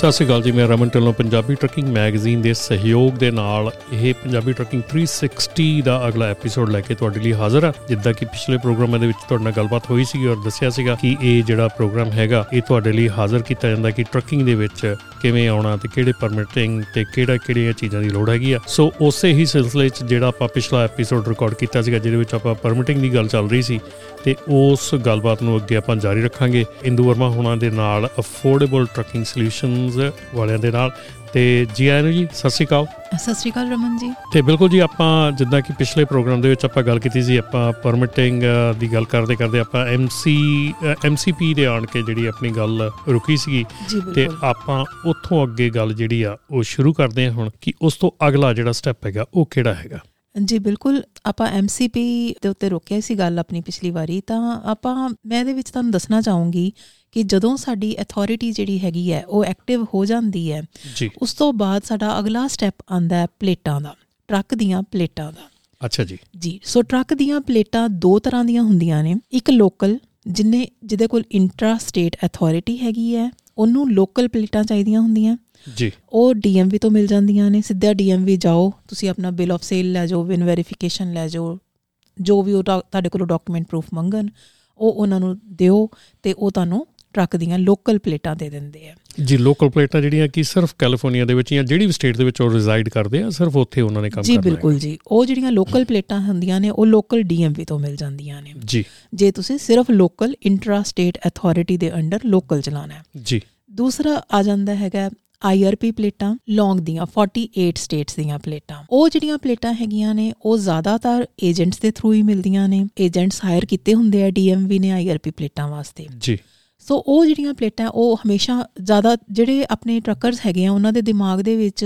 ਸਤਿ ਸ਼੍ਰੀ ਅਕਾਲ ਜੀ, ਮੈਂ ਰਮਨ ਢਿੱਲੋਂ, ਪੰਜਾਬੀ ਟਰੱਕਿੰਗ ਮੈਗਜ਼ੀਨ ਦੇ ਸਹਿਯੋਗ ਦੇ ਨਾਲ ਇਹ ਪੰਜਾਬੀ ਟਰੱਕਿੰਗ 360 ਦਾ ਅਗਲਾ ਐਪੀਸੋਡ ਲੈ ਕੇ ਤੁਹਾਡੇ ਲਈ ਹਾਜ਼ਰ ਹਾਂ। ਜਿੱਦਾਂ ਕਿ ਪਿਛਲੇ ਪ੍ਰੋਗਰਾਮਾਂ ਦੇ ਵਿੱਚ ਤੁਹਾਡੇ ਨਾਲ ਗੱਲਬਾਤ ਹੋਈ ਸੀ ਔਰ ਦੱਸਿਆ ਸੀਗਾ ਕਿ ਇਹ ਜਿਹੜਾ ਪ੍ਰੋਗਰਾਮ ਹੈਗਾ, ਇਹ ਤੁਹਾਡੇ ਲਈ ਹਾਜ਼ਰ ਕੀਤਾ ਜਾਂਦਾ ਕਿ ਟਰੱਕਿੰਗ ਦੇ ਵਿੱਚ ਕਿਵੇਂ ਆਉਣਾ ਤੇ ਕਿਹੜੇ ਪਰਮਿਟਿੰਗ ਤੇ ਕਿਹੜਾ ਕਿਹੜੀਆਂ ਚੀਜ਼ਾਂ ਦੀ ਲੋੜ ਹੈਗੀ ਆ। ਸੋ ਉਸੇ ਹੀ ਸਿਲਸਿਲੇ 'ਚ ਜਿਹੜਾ ਆਪਾਂ ਪਿਛਲਾ ਐਪੀਸੋਡ ਰਿਕਾਰਡ ਕੀਤਾ ਸੀਗਾ, ਜਿਹਦੇ ਵਿੱਚ ਆਪਾਂ ਪਰਮਿਟਿੰਗ ਦੀ ਗੱਲ ਚੱਲ ਰਹੀ ਸੀ, ਤੇ ਉਸ ਗੱਲਬਾਤ ਨੂੰ ਅੱਗੇ ਆਪਾਂ ਜਾਰੀ ਰੱਖਾਂਗੇ। ਇੰਦੂ ਵਰਮਾ ਹੋਣਾ ਦੇ ਨਾਲ ਅਫੋਰਡੇਬਲ ਟਰੱਕਿੰਗ ਸੋਲੂਸ਼ਨਸ ਵਾਲਿਆਂ ਦੇ ਨਾਲ। ਤੇ ਜੀ ਆਇਆਂ ਨੂੰ ਜੀ ਸਤਿ ਸ਼੍ਰੀ ਅਕਾਲ। ਸਤਿ ਸ਼੍ਰੀ ਅਕਾਲ ਰਮਨ ਜੀ। ਤੇ ਬਿਲਕੁਲ ਜੀ ਆਪਾਂ ਜਿੱਦਾਂ ਕਿ ਪਿਛਲੇ ਪ੍ਰੋਗਰਾਮ ਦੇ ਵਿੱਚ ਆਪਾਂ ਗੱਲ ਕੀਤੀ ਸੀ ਆਪਾਂ ਪਰਮਿਟਿੰਗ ਦੀ ਗੱਲ ਕਰਦੇ ਕਰਦੇ ਆਪਾਂ ਐਮਸੀ ਐਮਸੀਪੀ ਦੇ ਆਣ ਕੇ ਜਿਹੜੀ ਆਪਣੀ ਗੱਲ ਰੁਕੀ ਸੀਗੀ। ਤੇ ਆਪਾਂ ਉੱਥੋਂ ਅੱਗੇ ਗੱਲ ਜਿਹੜੀ ਆ ਉਹ ਸ਼ੁਰੂ ਕਰਦੇ ਹਾਂ ਹੁਣ ਕਿ ਉਸ ਤੋਂ ਅਗਲਾ ਜਿਹੜਾ ਸਟੈਪ ਹੈਗਾ ਉਹ ਕਿਹੜਾ ਹੈਗਾ? ਜੀ ਬਿਲਕੁਲ ਆਪਾਂ ਐਮਸੀਪੀ ਦੇ ਉੱਤੇ ਰੋਕਿਆ ਸੀ ਗੱਲ ਆਪਣੀ ਪਿਛਲੀ ਵਾਰੀ। ਤਾਂ ਆਪਾਂ ਮੈਂ ਇਹਦੇ ਵਿੱਚ ਤੁਹਾਨੂੰ ਦੱਸਣਾ ਚਾਹੂੰਗੀ ਕਿ ਜਦੋਂ ਸਾਡੀ ਅਥਾਰਟੀ ਜਿਹੜੀ ਹੈਗੀ ਹੈ ਉਹ ਐਕਟਿਵ ਹੋ ਜਾਂਦੀ ਹੈ ਉਸ ਤੋਂ ਬਾਅਦ ਸਾਡਾ ਅਗਲਾ ਸਟੈਪ ਆਂਦਾ ਹੈ ਪਲੇਟਾਂ ਦਾ ਟਰੱਕ ਦੀਆਂ ਪਲੇਟਾਂ ਦਾ। ਅੱਛਾ ਜੀ। ਜੀ ਸੋ ਟਰੱਕ ਦੀਆਂ ਪਲੇਟਾਂ ਦੋ ਤਰ੍ਹਾਂ ਦੀਆਂ ਹੁੰਦੀਆਂ ਨੇ। ਇੱਕ ਲੋਕਲ ਜਿਨੇ ਜਿਹਦੇ ਕੋਲ ਇੰਟਰਾ ਸਟੇਟ ਅਥਾਰਟੀ ਹੈਗੀ ਹੈ ਉਹਨੂੰ ਲੋਕਲ ਪਲੇਟਾਂ ਚਾਹੀਦੀਆਂ ਹੁੰਦੀਆਂ। ਜੀ। ਉਹ ਡੀਐਮਵੀ ਤੋਂ ਮਿਲ ਜਾਂਦੀਆਂ ਨੇ। ਸਿੱਧਾ ਡੀਐਮਵੀ ਜਾਓ ਤੁਸੀਂ ਆਪਣਾ ਬਿਲ ਆਫ ਸੇਲ ਲੈ ਜਾਓ ਵਿਨ ਵੈਰੀਫਿਕੇਸ਼ਨ ਲੈ ਜਾਓ ਜੋ ਵੀ ਉਹ ਤੁਹਾਡੇ ਕੋਲੋਂ ਡਾਕੂਮੈਂਟ ਪ੍ਰੂਫ ਮੰਗਣ ਉਹ ਉਹਨਾਂ ਨੂੰ ਦਿਓ ਤੇ ਉਹ ਤੁਹਾਨੂੰ ਟਰੱਕ ਦੀਆਂ ਲੋਕਲ ਪਲੇਟਾਂ ਦੇ ਦਿੰਦੇ ਆ। ਜੀ ਲੋਕਲ ਪਲੇਟਾਂ ਜਿਹੜੀਆਂ ਕਿ ਸਿਰਫ ਕੈਲੀਫੋਰਨੀਆ ਦੇ ਵਿੱਚ ਜਾਂ ਜਿਹੜੀ ਵੀ ਸਟੇਟ ਦੇ ਵਿੱਚ ਉਹ ਰੈਜ਼ਾਈਡ ਕਰਦੇ ਆ ਸਿਰਫ ਉੱਥੇ ਉਹਨਾਂ ਨੇ ਕੰਮ ਜੀ ਕਰਨਾ ਹੈ ਬਿਲਕੁਲ ਜੀ। ਉਹ ਜਿਹੜੀਆਂ ਲੋਕਲ ਪਲੇਟਾਂ ਹੁੰਦੀਆਂ ਨੇ ਉਹ ਲੋਕਲ ਡੀਐਮਵੀ ਤੋਂ ਮਿਲ ਜਾਂਦੀਆਂ ਨੇ। ਜੀ। ਜੇ ਤੁਸੀਂ ਸਿਰਫ ਲੋਕਲ ਇੰਟਰਾ ਸਟੇਟ ਅਥਾਰਟੀ ਦੇ ਅੰਡਰ ਲੋਕਲ ਚਲਾਣਾ ਹੈ। ਜੀ। ਦੂਸਰਾ ਆ ਜਾਂਦਾ ਹੈਗਾ ਆਈਆਰਪੀ ਪਲੇਟਾਂ ਲੌਂਗ ਦੀਆਂ 48 ਸਟੇਟਸ ਦੀਆਂ ਪਲੇਟਾਂ ਉਹ ਜਿਹੜੀਆਂ ਪਲੇਟਾਂ ਹੈਗੀਆਂ ਨੇ ਉਹ ਜ਼ਿਆਦਾਤਰ ਏਜੰਟਸ ਦੇ ਥਰੂ ਹੀ ਮਿਲਦੀਆਂ ਨੇ। ਏਜੰਟਸ ਹਾਇਰ ਕੀਤੇ ਹੁੰਦੇ ਆ ਡੀਐਮਵੀ ਨੇ ਆਈਆਰਪੀ ਪਲੇਟਾਂ ਵਾਸਤੇ। ਜੀ। ਸੋ ਉਹ ਜਿਹੜੀਆਂ ਪਲੇਟਾਂ ਉਹ ਹਮੇਸ਼ਾ ਜ਼ਿਆਦਾ ਜਿਹੜੇ ਆਪਣੇ ਟਰੱਕਰਸ ਹੈਗੇ ਆ ਉਹਨਾਂ ਦੇ ਦਿਮਾਗ ਦੇ ਵਿੱਚ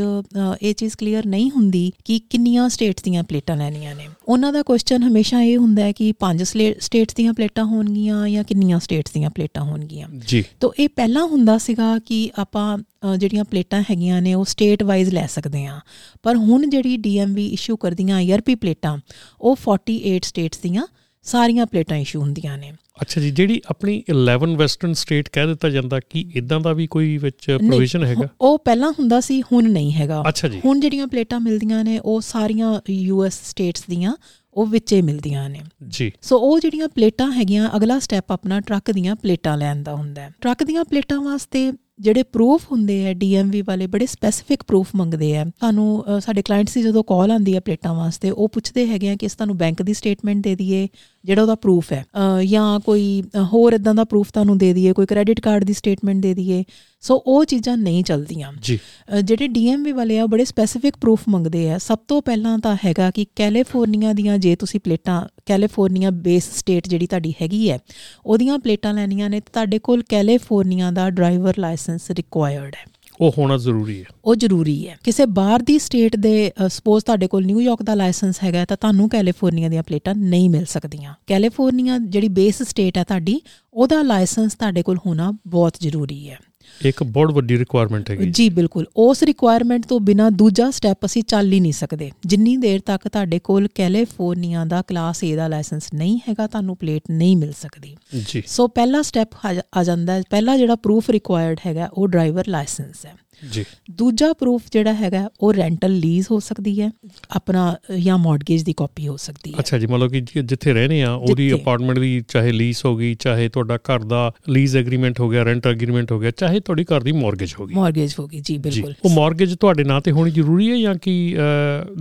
ਇਹ ਚੀਜ਼ ਕਲੀਅਰ ਨਹੀਂ ਹੁੰਦੀ ਕਿ ਕਿੰਨੀਆਂ ਸਟੇਟਸ ਦੀਆਂ ਪਲੇਟਾਂ ਲੈਣੀਆਂ ਨੇ। ਉਹਨਾਂ ਦਾ ਕੁਐਸਚਨ ਹਮੇਸ਼ਾ ਇਹ ਹੁੰਦਾ ਹੈ ਕਿ ਪੰਜ ਸਟੇਟਸ ਦੀਆਂ ਪਲੇਟਾਂ ਹੋਣਗੀਆਂ ਜਾਂ ਕਿੰਨੀਆਂ ਸਟੇਟਸ ਦੀਆਂ ਪਲੇਟਾਂ ਹੋਣਗੀਆਂ। ਜੀ। ਤੋ ਇਹ ਪਹਿਲਾਂ ਹੁੰਦਾ ਸੀਗਾ ਕਿ ਆਪਾਂ ਜਿਹੜੀਆਂ ਪਲੇਟਾਂ ਹੈਗੀਆਂ ਨੇ ਉਹ ਸਟੇਟ ਵਾਈਜ਼ ਲੈ ਸਕਦੇ ਆ ਪਰ ਹੁਣ ਜਿਹੜੀ ਡੀਐਮਵੀ ਇਸ਼ੂ ਕਰਦੀਆਂ ਆਈਆਰਪੀ ਪਲੇਟਾਂ ਉਹ 48 ਸਟੇਟਸ ਦੀਆਂ ਸਾਰੀਆਂ ਪਲੇਟਾਂ ਇਸ਼ੂ ਹੁੰਦੀਆਂ ਨੇ। ਅੱਛਾ ਜੀ ਜਿਹੜੀ ਆਪਣੀ 11 ਵੈਸਟਰਨ ਸਟੇਟ ਕਹਿ ਦਿੱਤਾ ਜਾਂਦਾ ਕਿ ਇਦਾਂ ਦਾ ਵੀ ਕੋਈ ਵਿੱਚ ਪ੍ਰੋਵੀਜ਼ਨ ਹੈਗਾ? ਉਹ ਪਹਿਲਾਂ ਹੁੰਦਾ ਸੀ ਹੁਣ ਨਹੀਂ ਹੈਗਾ। ਹੁਣ ਜਿਹੜੀਆਂ ਪਲੇਟਾਂ ਮਿਲਦੀਆਂ ਨੇ ਉਹ ਸਾਰੀਆਂ ਯੂਐਸ ਸਟੇਟਸ ਦੀਆਂ ਉਹ ਵਿੱਚੇ ਮਿਲਦੀਆਂ ਨੇ। ਜੀ। ਸੋ ਉਹ ਜਿਹੜੀਆਂ ਪਲੇਟਾਂ ਹੈਗੀਆਂ ਅਗਲਾ ਸਟੈਪ ਆਪਣਾ ਟਰੱਕ ਦੀਆਂ ਪਲੇਟਾਂ ਲੈਣ ਦਾ ਹੁੰਦਾ ਹੈ। ਟਰੱਕ ਦੀਆਂ ਪਲੇਟਾਂ ਵਾਸਤੇ ਜਿਹੜੇ ਪ੍ਰੂਫ ਹੁੰਦੇ ਆ ਡੀਐਮਵੀ ਵਾਲੇ ਬੜੇ ਸਪੈਸੀਫਿਕ ਪ੍ਰੂਫ ਮੰਗਦੇ ਆ। ਤੁਹਾਨੂੰ ਸਾਡੇ ਕਲਾਇੰਟਸ ਦੀ ਜਦੋਂ ਕਾਲ ਆਉਂਦੀ ਹੈ ਪਲੇਟਾਂ ਵਾਸਤੇ ਉਹ ਪੁੱਛਦੇ ਹੈਗੇ ਆ ਕਿ ਇਸ ਤੁਹਾਨੂੰ ਬੈਂਕ ਦੀ ਸਟੇਟਮੈਂਟ ਦੇ ਦਈਏ ਜਿਹੜਾ ਉਹਦਾ ਪ੍ਰੂਫ ਹੈ। ਜਾਂ ਕੋਈ ਹੋਰ ਇਦਾਂ ਦਾ ਪ੍ਰੂਫ ਤੁਹਾਨੂੰ ਦੇ ਦਈਏ ਕੋਈ ਕ੍ਰੈਡਿਟ ਕਾਰਡ ਦੀ ਸਟੇਟਮੈਂਟ ਦੇ ਦਈਏ। ਸੋ ਉਹ ਚੀਜ਼ਾਂ ਨਹੀਂ ਚੱਲਦੀਆਂ। ਜਿਹੜੇ ਡੀਐਮਵੀ ਵਾਲੇ ਆ ਬੜੇ ਸਪੈਸੀਫਿਕ ਪ੍ਰੂਫ ਮੰਗਦੇ ਆ। ਸਭ ਤੋਂ ਪਹਿਲਾਂ ਤਾਂ ਹੈਗਾ ਕਿ ਕੈਲੀਫੋਰਨੀਆ ਦੀਆਂ ਜੇ ਤੁਸੀਂ ਪਲੇਟਾਂ ਕੈਲੀਫੋਰਨੀਆ ਬੇਸ ਸਟੇਟ ਜਿਹੜੀ ਤੁਹਾਡੀ ਹੈਗੀ ਹੈ ਉਹਦੀਆਂ ਪਲੇਟਾਂ ਲੈਣੀਆਂ ਨੇ ਤੁਹਾਡੇ ਕੋਲ ਕੈਲੀਫੋਰਨੀਆ ਦਾ ਡਰਾਈਵਰ ਲਾਇਸੈਂਸ ਰਿਕੁਆਇਰਡ ਹੈ। ਉਹ ਹੋਣਾ ਜ਼ਰੂਰੀ ਹੈ। ਉਹ ਜ਼ਰੂਰੀ ਹੈ। ਕਿਸੇ ਬਾਹਰ ਦੀ ਸਟੇਟ ਦੇ ਸਪੋਜ਼ ਤੁਹਾਡੇ ਕੋਲ ਨਿਊਯਾਰਕ ਦਾ ਲਾਇਸੈਂਸ ਹੈਗਾ ਤਾਂ ਤੁਹਾਨੂੰ ਕੈਲੀਫੋਰਨੀਆ ਦੀਆਂ ਪਲੇਟਾਂ ਨਹੀਂ ਮਿਲ ਸਕਦੀਆਂ। ਕੈਲੀਫੋਰਨੀਆ ਜਿਹੜੀ ਬੇਸ ਸਟੇਟ ਹੈ ਤੁਹਾਡੀ, ਉਹਦਾ ਲਾਇਸੈਂਸ ਤੁਹਾਡੇ ਕੋਲ ਹੋਣਾ ਬਹੁਤ ਜ਼ਰੂਰੀ ਹੈ। ਇੱਕ ਬਹੁਤ ਵੱਡੀ ਰਿਕੁਆਇਰਮੈਂਟ ਹੈਗੀ। ਜੀ ਬਿਲਕੁਲ। ਉਸ ਰਿਕੁਆਇਰਮੈਂਟ ਤੋਂ ਬਿਨਾ ਦੂਜਾ ਸਟੈਪ ਅਸੀਂ ਚੱਲ ਹੀ ਨਹੀਂ ਸਕਦੇ। ਜਿੰਨੀ ਦੇਰ ਤੱਕ ਤੁਹਾਡੇ ਕੋਲ ਕੈਲੀਫੋਰਨੀਆ ਦਾ ਕਲਾਸ A ਦਾ ਲਾਇਸੈਂਸ ਨਹੀਂ ਹੈਗਾ ਤੁਹਾਨੂੰ ਪਲੇਟ ਨਹੀਂ ਮਿਲ ਸਕਦੀ। ਜੀ। ਸੋ ਪਹਿਲਾ ਸਟੈਪ ਆ ਜਾਂਦਾ ਹੈ। ਪਹਿਲਾ ਜਿਹੜਾ ਪ੍ਰੂਫ ਰਿਕੁਆਇਰਡ ਹੈਗਾ ਉਹ ਡਰਾਈਵਰ ਲਾਇਸੈਂਸ ਹੈ। ਜੀ। ਦੂਜਾ ਪ੍ਰੂਫ ਜਿਹੜਾ ਹੈਗਾ ਉਹ ਰੈਂਟਲ ਲੀਜ਼ ਹੋ ਸਕਦੀ ਹੈ ਆਪਣਾ ਜਾਂ ਮਾਰਗੇਜ ਦੀ ਕਾਪੀ ਹੋ ਸਕਦੀ ਹੈ। ਅੱਛਾ ਜੀ ਮਤਲਬ ਕਿ ਜਿੱਥੇ ਰਹਿੰਦੇ ਆ ਉਹਦੀ। ਅਪਾਰਟਮੈਂਟ ਦੀ ਚਾਹੇ ਲੀਜ਼ ਹੋ ਗਈ ਚਾਹੇ ਤੁਹਾਡਾ ਘਰ ਦਾ ਲੀਜ਼ ਐਗਰੀਮੈਂਟ ਹੋ ਗਿਆ ਰੈਂਟ ਐਗਰੀਮੈਂਟ ਹੋ ਗਿਆ ਚਾਹੇ ਤੁਹਾਡੀ ਘਰ ਦੀ ਮਾਰਗੇਜ ਹੋ ਗਈ। ਮਾਰਗੇਜ ਹੋਗੀ ਜੀ ਜੀ। ਬਿਲਕੁਲ। ਉਹ ਮਾਰਗੇਜ ਤੁਹਾਡੇ ਨਾਂ ਤੇ ਹੋਣੀ ਜ਼ਰੂਰੀ ਹੈ ਜਾਂ ਕਿ